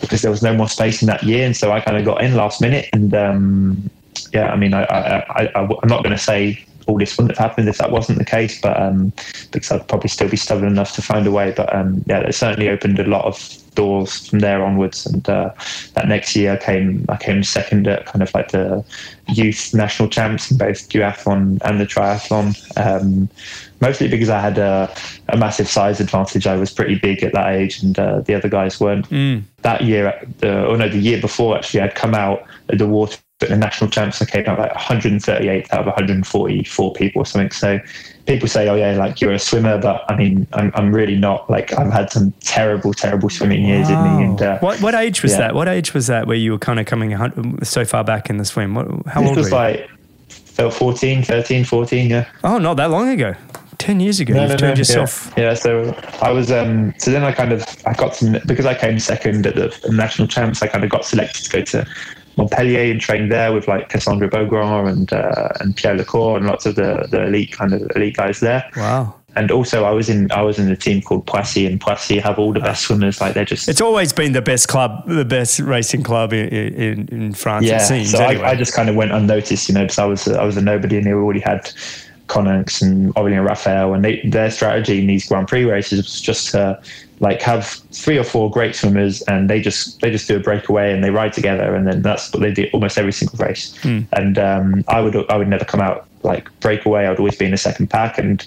because there was no more space in that year, and so I kind of got in last minute, and um, yeah, I mean, I, I, I, I'm not going to say all this wouldn't have happened if that wasn't the case, but um, because I'd probably still be stubborn enough to find a way. But um, yeah, it certainly opened a lot of doors from there onwards. And uh, that next year, I came I came second at kind of like the youth national champs in both duathlon and the triathlon. Um, mostly because I had a, a massive size advantage. I was pretty big at that age, and uh, the other guys weren't. Mm. That year, oh no, the year before actually, I'd come out at the water at the national champs. I came out like 138 out of 144 people or something. So people say, "Oh yeah, like you're a swimmer," but I mean, I'm, I'm really not. Like I've had some terrible, terrible swimming years in me. And uh, what what age was yeah. that? What age was that where you were kind of coming so far back in the swim? What, how this old was were you? like felt 14, 13, 14. Yeah. oh, not that long ago. Ten years ago, No, you've no, turned no, yourself. Yeah. yeah, so I was. Um, so then I kind of I got some because I came second at the national champs. I kind of got selected to go to Montpellier and trained there with like Cassandra Beaugrand and uh, and Pierre Le Corre and lots of the the elite kind of elite guys there. Wow. And also I was in I was in a team called Poissy and Poissy have all the best swimmers. Like they're just It's always been the best club, the best racing club in, in, in France. yeah. it seems. so anyway. I, I just kind of went unnoticed, you know, because I was I was a nobody and they already had Connex and Aurélien Raphael, and they, their strategy in these Grand Prix races was just to like have three or four great swimmers, and they just they just do a breakaway and they ride together, and then that's what they do almost every single race. Hmm. And um, I would I would never come out like breakaway. I would always be in the second pack, and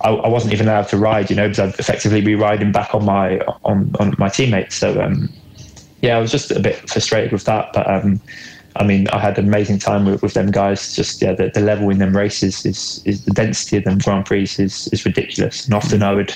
I, I wasn't even allowed to ride, you know, because I'd effectively be riding back on my on on my teammates. So um, yeah, I was just a bit frustrated with that, but um, I mean, I had an amazing time with, with them guys. Just yeah, the, the level in them races is is the density of them Grand Prix is is ridiculous. And often mm. I would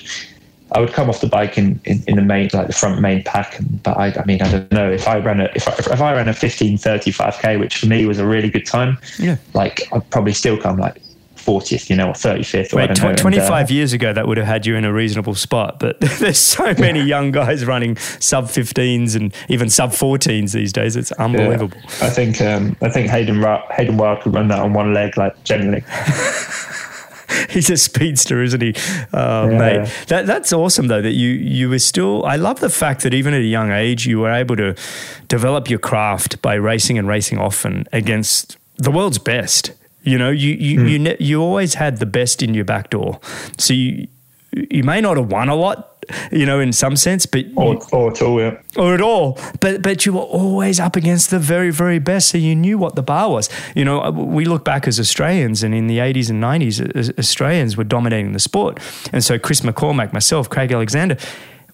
I would come off the bike in, in, in the main like the front main pack, and, but I, I mean I don't know if I ran a if I, if I ran a 15:35k, which for me was a really good time. Yeah, like I'd probably still come like 40th, you know, or 35th. Or Wait, know, 25 and, uh, years ago, that would have had you in a reasonable spot. But there's so many young guys running sub 15s and even sub 14s these days. It's unbelievable. Yeah. I think um, I think Hayden Hayden Wilde could run that on one leg, like generally. he's a speedster, isn't he, uh, yeah. mate? That, that's awesome, though. That you you were still. I love the fact that even at a young age, you were able to develop your craft by racing and racing often against the world's best. You know, you you mm. you, ne- you always had the best in your back door. So you you may not have won a lot, you know, in some sense, but or, or at all, yeah, or at all. But but you were always up against the very very best, so you knew what the bar was. You know, uh, we look back as Australians, and in the eighties and nineties, Australians were dominating the sport, and so Chris McCormack, myself, Craig Alexander.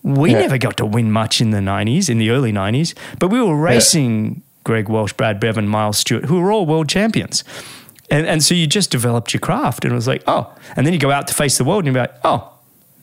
We yeah. never got to win much in the 90s, in the early 90s, but we were racing yeah. Greg Welch, Brad Bevan, Miles Stewart, who were all world champions. And, and so you just developed your craft and it was like, oh, and then you go out to face the world and you're like, oh,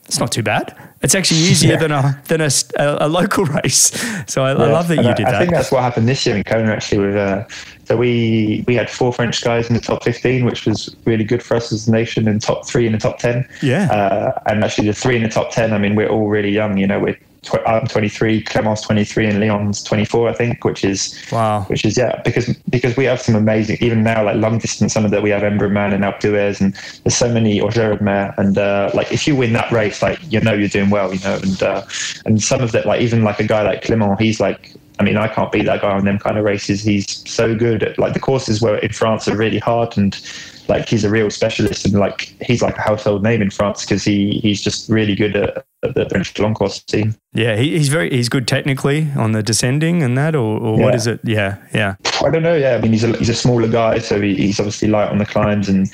it's not too bad. It's actually easier yeah. than a than a, a, a, local race. So I, yeah. I love that and you I, did I that. I think that's what happened this year in Kona actually. With uh, so we we had four French guys in the top fifteen, which was really good for us as a nation, and top three in the top ten. Yeah. Uh, and actually, the three in the top ten. I mean, we're all really young. You know, we're tw- I'm 23, Clement's 23, and Leon's 24, I think, which is wow, which is yeah, because because we have some amazing even now like long distance. Some of that we have Embrunman and Alpe d'Huez, and there's so many or Gérardmer, and uh, like if you win that race, like you know you're doing well, you know, and uh, and some of that like even like a guy like Clement, he's like I mean, I can't beat that guy on them kind of races. He's so good at like the courses where in France are really hard and like he's a real specialist and like he's like a household name in France because he he's just really good at the French long course team. Yeah, he, he's very he's good technically on the descending and that, or, or yeah. what is it? Yeah, yeah. I don't know. Yeah, I mean he's a he's a smaller guy, so he, he's obviously light on the climbs and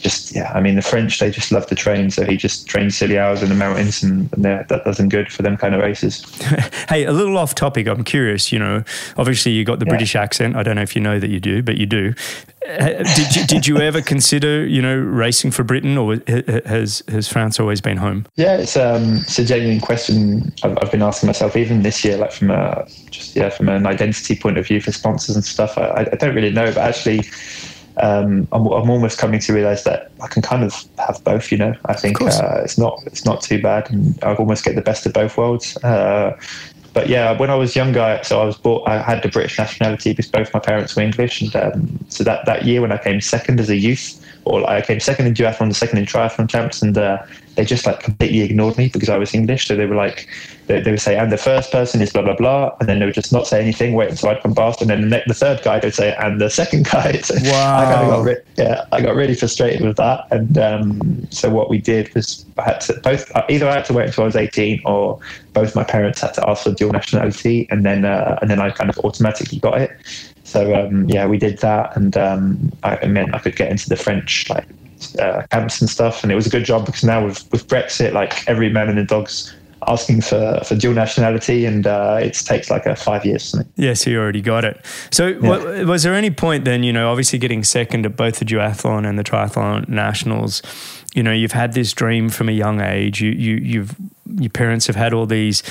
just yeah, I mean the French they just love to train, so he just trains silly hours in the mountains, and, and that does not good for them kind of races. hey, a little off topic. I'm curious. You know, obviously you got the yeah. British accent. I don't know if you know that you do, but you do. did you did you ever consider you know racing for Britain, or has has France always been home? Yeah, it's um it's a genuine question I've, I've been asking myself even this year, like from a just yeah from an identity point of view for sponsors and stuff. I, I don't really know, but actually um, I'm, I'm, almost coming to realize that I can kind of have both. You know, I think uh, it's not it's not too bad, and I almost get the best of both worlds. Uh, but yeah, when I was younger, so I was bought. I had the British nationality because both my parents were English, and um, so that that year when I came second as a youth, or I came second in duathlon, second in triathlon champs, and uh, they just like completely ignored me because I was English. So they were like, they, they would say, and the first person is blah, blah, blah. And then they would just not say anything, wait until I'd come past. And then the, the third guy, they'd say, and the second guy. So wow. I kind of got, re- yeah, I got really frustrated with that. And um, so what we did was I had to both, either I had to wait until I was 18 or both my parents had to ask for dual nationality. And then, uh, and then I kind of automatically got it. So um, yeah, we did that, and um, I, it meant I could get into the French like uh, camps and stuff. And it was a good job because now with, with Brexit, like every man and the dog's asking for, for dual nationality and uh, it takes like a five years something. Yes, you already got it. So yeah. was there any point then, you know, obviously getting second at both the duathlon and the triathlon nationals, you know, you've had this dream from a young age. You, you, you've, your parents have had all these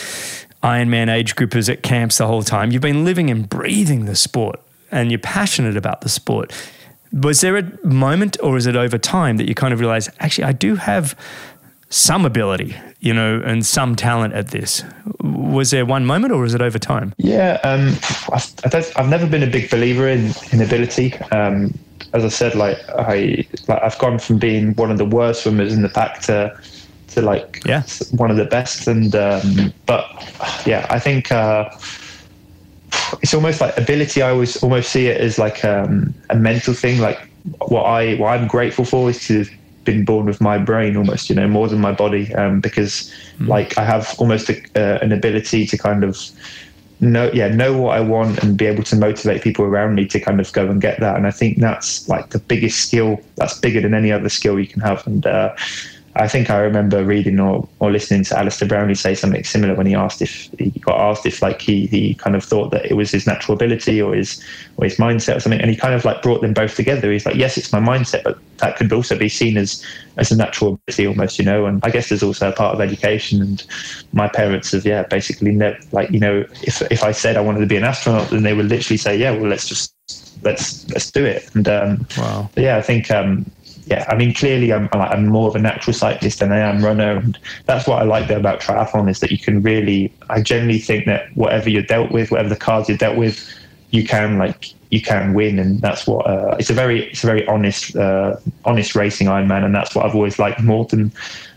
Ironman age groupers at camps the whole time. You've been living and breathing the sport and you're passionate about the sport. Was there a moment, or is it over time, that you kind of realize, actually, I do have some ability, you know, and some talent at this? Was there one moment, or was it over time? Yeah, um, I've, I've never been a big believer in in ability. Um, as I said, like I, like I've gone from being one of the worst swimmers in the pack to to like yeah. one of the best. And um, but yeah, I think. Uh, it's almost like ability. I always almost see it as like um, a mental thing. Like what I what I'm grateful for is to have been born with my brain almost, you know, more than my body, um, because mm. like I have almost a, uh, an ability to kind of know yeah know what I want and be able to motivate people around me to kind of go and get that. And I think that's like the biggest skill. That's bigger than any other skill you can have. And uh, I think I remember reading or, or listening to Alistair Brownlee say something similar when he asked if he got asked if like he he kind of thought that it was his natural ability or his or his mindset or something, and he kind of like brought them both together. He's like, yes, it's my mindset, but that could also be seen as as a natural ability almost, you know. And I guess there's also a part of education. And my parents have yeah basically never like you know if if I said I wanted to be an astronaut, then they would literally say yeah, well let's just let's let's do it. And um, wow, yeah, I think. Um, yeah, I mean, clearly I'm, I'm more of a natural cyclist than I am runner. And that's what I like about triathlon is that you can really, I generally think that whatever you're dealt with, whatever the cards you're dealt with, you can like, you can win. And that's what, uh, it's a very, it's a very honest, uh, honest racing Ironman. And that's what I've always liked more than,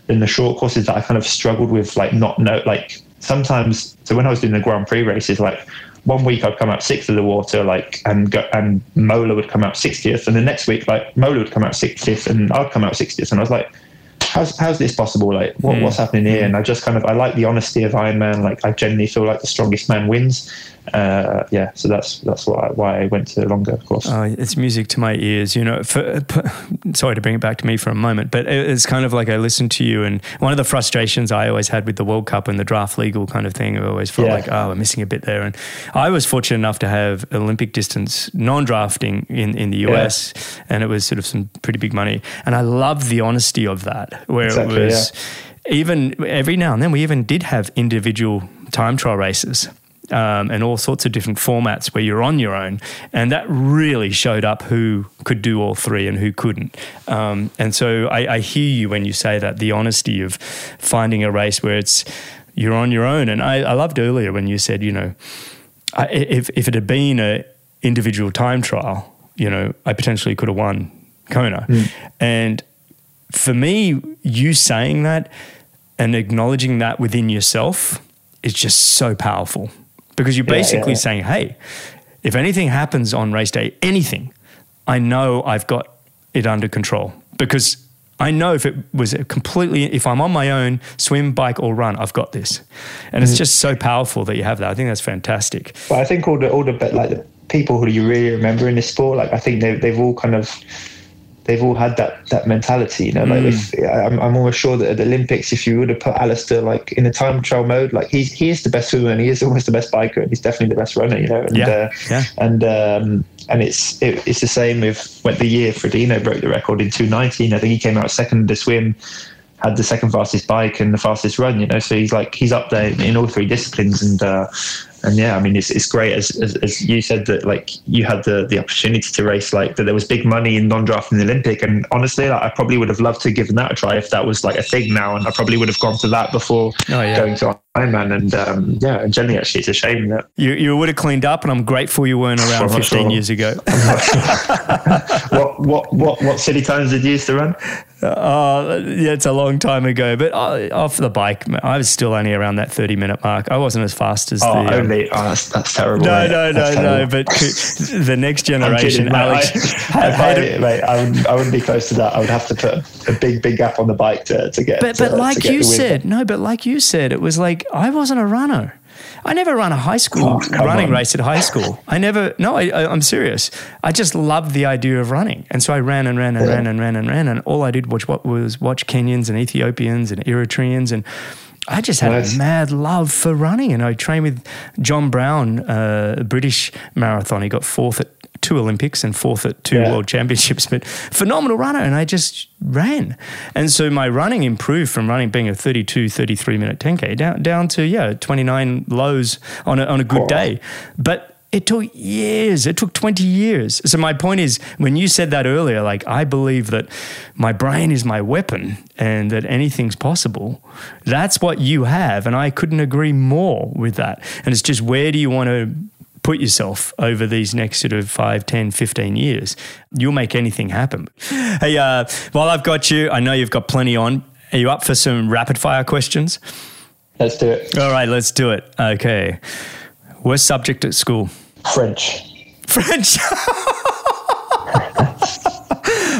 than the short courses that I kind of struggled with, like not know, like sometimes, so when I was doing the Grand Prix races, like one week I'd come out sixth of the water, like, and go, and Mola would come out 60th, and the next week, like, Mola would come out 60th, and I'd come out 60th, and I was like, how's how's this possible? Like, what, mm. what's happening here? And I just kind of I like the honesty of Iron Man. Like, I genuinely feel like the strongest man wins, uh, yeah, so that's that's why why I went to longer, of course. Oh, it's music to my ears. You know, for, sorry to bring it back to me for a moment, but it's kind of like I listened to you, and one of the frustrations I always had with the World Cup and the draft legal kind of thing, I always felt yeah. like, oh, we're missing a bit there. And I was fortunate enough to have Olympic distance non-drafting in in the US, yeah. and it was sort of some pretty big money, and I love the honesty of that, where exactly, it was. Yeah. Even every now and then, we even did have individual time trial races um, and all sorts of different formats where you're on your own. And that really showed up who could do all three and who couldn't. Um, and so I, I, hear you when you say that the honesty of finding a race where it's you're on your own. And I, I loved earlier when you said, you know, I, if, if it had been an individual time trial, you know, I potentially could have won Kona. Mm. And for me, you saying that and acknowledging that within yourself is just so powerful because you're basically yeah, yeah. saying, hey, if anything happens on race day, anything, I know I've got it under control because I know if it was completely, if I'm on my own, swim, bike, or run, I've got this, and mm-hmm. it's just so powerful that you have that. I think that's fantastic. But I think all the all the like the people who you really remember in this sport, like I think they they've all kind of they've all had that that mentality. You know, like mm. if, I'm, I'm almost sure that at the Olympics, if you would have put Alistair like in the time trial mode, like he's he is the best swimmer and he is almost the best biker and he's definitely the best runner. You know, and yeah, uh, yeah. and um, and it's it, it's the same with when the year Frodeno broke the record in 219. I think he came out second in the swim had the second fastest bike and the fastest run, you know. So he's like he's up there in all three disciplines, and uh, and yeah, I mean, it's, it's great as, as, as, you said that like you had the, the opportunity to race like that there was big money in non-draft in the Olympic, and honestly, like, I probably would have loved to have given that a try if that was like a thing now, and I probably would have gone to that before oh, yeah. going to Ironman. And um, yeah, and generally, actually, it's a shame that you you would have cleaned up, and I'm grateful you weren't around 15 sure. years ago. what what what what city times did you used to run? Uh, yeah, it's a long time ago, but off the bike, I was still only around that 30 minute mark. I wasn't as fast as oh, the. Um, only, oh, that's, that's terrible. No, mate. no, no, no. But the next generation, Alex. I, I, mate, I, wouldn't, I wouldn't be close to that. I would have to put a big, big gap on the bike to, to get. But, to, but like you said, no, but like you said, it was like I wasn't a runner. I never ran a high school oh, running on. race at high school. I never, no, I, am serious. I just loved the idea of running. And so I ran and ran and yeah. ran and ran and ran. And all I did was, was watch Kenyans and Ethiopians and Eritreans. And I just had nice. a mad love for running. And I trained with Jon Brown, uh, a British marathon. He got fourth at two Olympics and fourth at two yeah. world championships, but phenomenal runner. And I just ran. And so my running improved from running being a 32, 33 minute 10K down, down to, yeah, 29 lows on a, on a good oh. day. But it took years. It took 20 years. So my point is, when you said that earlier, like I believe that my brain is my weapon and that anything's possible. That's what you have. And I couldn't agree more with that. And it's just where do you want to put yourself over these next sort of 5, 10, 15 years, you'll make anything happen. Hey, uh, while I've got you, I know you've got plenty on. Are you up for some rapid fire questions? Let's do it. All right, let's do it. Okay. Worst subject at school? French. French.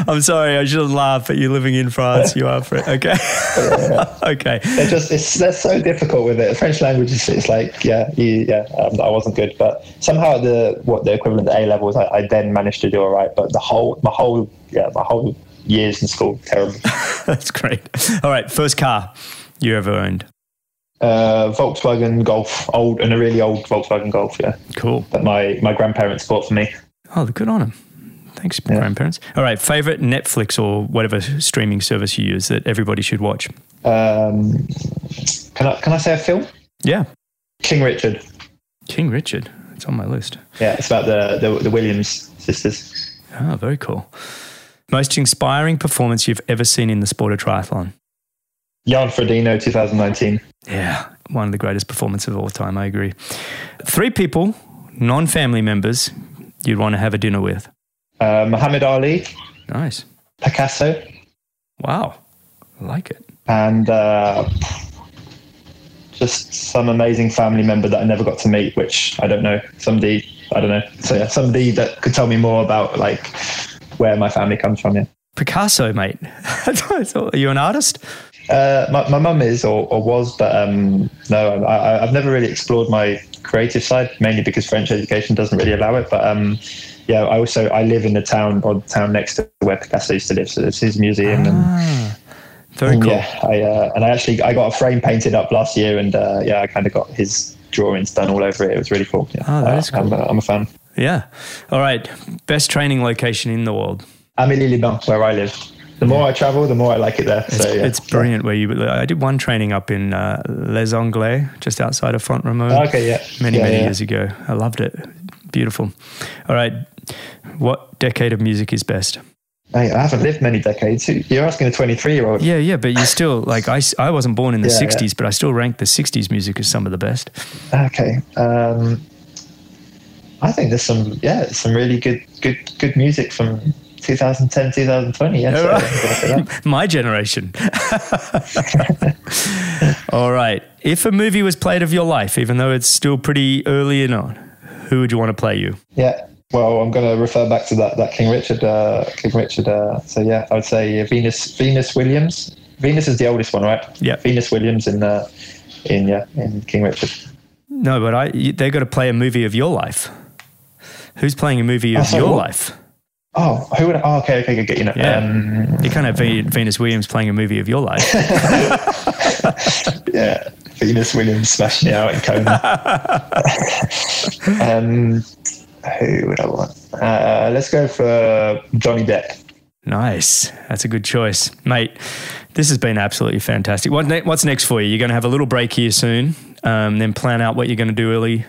I'm sorry, I shouldn't laugh, but you're living in France. You are French. Okay. Yeah. okay. They're just it's they're so difficult with it. French language is it's like yeah you, yeah um, I wasn't good, but somehow the what the equivalent A levels I, I then managed to do all right. But the whole my whole yeah my whole years in school. Terrible. That's great. All right, first car you ever owned? Uh, Volkswagen Golf, old and a really old Volkswagen Golf. Yeah, Cool. that my my grandparents bought for me. Oh, good on them. Thanks, grandparents. All right, favorite Netflix or whatever streaming service you use that everybody should watch. Um, can I can I say a film? Yeah, King Richard. King Richard. It's on my list. Yeah, it's about the the, the Williams sisters. Oh, very cool. Most inspiring performance you've ever seen in the sport of triathlon? Jan Frodeno, 2019. Yeah, one of the greatest performances of all time. I agree. Three people, non-family members, you'd want to have a dinner with. Uh, Muhammad Ali, Nice. Picasso, Wow, I like it. and uh, just some amazing family member that I never got to meet, which I don't know. Somebody, I don't know. So yeah, somebody that could tell me more about like where my family comes from. Yeah. Picasso, mate. Are you an artist? Uh, my mum is or, or was, but um, no, I, I, I've never really explored my creative side, mainly because French education doesn't really allow it. But um, yeah, I also I live in the town or the town next to where Picasso used to live, so it's his museum. And, Ah, very and cool. yeah, I uh, and I actually I got a frame painted up last year, and uh, yeah, I kind of got his drawings done all over it. It was really cool. Yeah. Oh, that is Uh, I'm, cool. a, I'm a fan. Yeah. All right. Best training location in the world. Amélie-les-Bains, where I live. The more I travel, the more I like it there. It's, so yeah, it's brilliant where you. I did one training up in uh, Les Angles, just outside of Font Romeu. Okay, yeah. Many Yeah, many yeah. years ago. I loved it. Beautiful. All right. What decade of music is best? Mate, I haven't lived many decades. You're asking a 23 year old. Yeah, yeah, but you still like I, I wasn't born in the Yeah, yeah. '60s, but I still rank the '60s music as some of the best. Okay. Um, I think there's some yeah some really good good good music from 2010 2020. Yeah, so I'm gonna say that. My generation. All right. If a movie was played of your life, even though it's still pretty early and on, who would you want to play you? yeah. Well, I'm going to refer back to that that King Richard uh, King Richard. Uh, so yeah, I would say Venus Venus Williams. Venus is the oldest one, right? Yeah. Venus Williams in uh, in yeah in King Richard. No, but I. They've got to play a movie of your life. Who's playing a movie of Oh, your what? life? Oh, who would? Oh, okay, okay, okay. You know, Yeah. um, You can't have Ve- Venus Williams playing a movie of your life. yeah, Venus Williams smashing it out in Kona. um, who would I want? Uh, let's go for Johnny Depp. Nice. That's a good choice. Mate, this has been absolutely fantastic. What ne- what's next for you? You're going to have a little break here soon, um, then plan out what you're going to do early.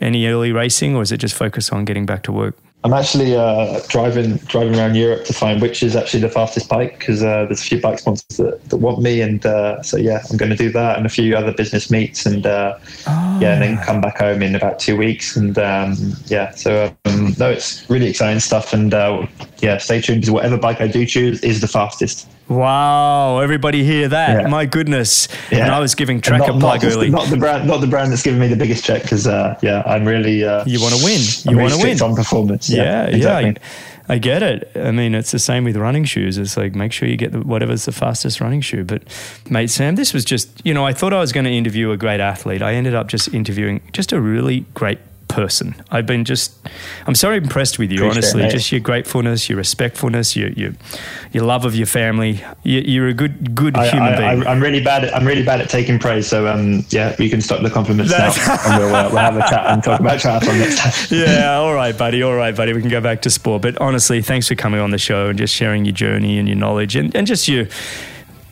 Any early racing, or is it just focus on getting back to work? I'm actually uh, driving driving around Europe to find which is actually the fastest bike because uh, there's a few bike sponsors that, that want me, and uh, so yeah, I'm going to do that and a few other business meets, and uh, yeah, and then come back home in about two weeks, and um, yeah, so um, no, it's really exciting stuff, and uh, yeah, stay tuned because whatever bike I do choose is the fastest. Wow, everybody hear that? Yeah. My goodness. Yeah. And I was giving Trek a not, plug not, early. not the brand, not the brand that's giving me the biggest check because uh, yeah, I'm really uh, You wanna win. You really wanna strict win. on performance. yeah, exactly. yeah. I, I get it. I mean, it's the same with running shoes. It's like make sure you get the, whatever's the fastest running shoe. But, mate, Sam, this was just, you know, I thought I was going to interview a great athlete. I ended up just interviewing just a really great person. I've been just, I'm so impressed with you, Appreciate honestly. mate. Just your gratefulness, your respectfulness, your your, your love of your family. You, you're a good good I, human I, being. I, I'm really bad. At, I'm really bad at taking praise. So um, yeah, you can stop the compliments now, and we'll, uh, we'll have a chat and talk about triathlon next time. yeah, all right, buddy. All right, buddy. We can go back to sport. But honestly, thanks for coming on the show and just sharing your journey and your knowledge and, and just your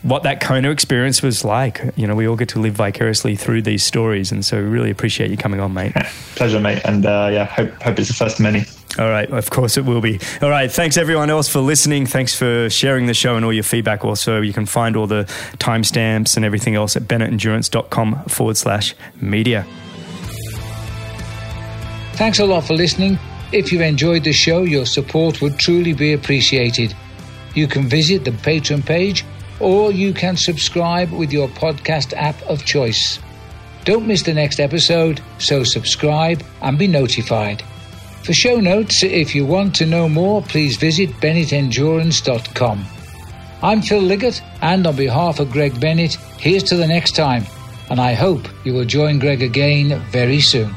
what that Kona experience was like. You know, we all get to live vicariously through these stories. And so we really appreciate you coming on, mate. Pleasure, mate. And uh, yeah, hope hope it's the first of many. All right, of course it will be. All right, thanks everyone else for listening. Thanks for sharing the show and all your feedback. Also, you can find all the timestamps and everything else at bennettendurance.com forward slash media. Thanks a lot for listening. If you've enjoyed the show, your support would truly be appreciated. You can visit the Patreon page or you can subscribe with your podcast app of choice. Don't miss the next episode, so subscribe and be notified. For show notes, if you want to know more, please visit bennettendurance.com. I'm Phil Liggett, and on behalf of Greg Bennett, here's to the next time, and I hope you will join Greg again very soon.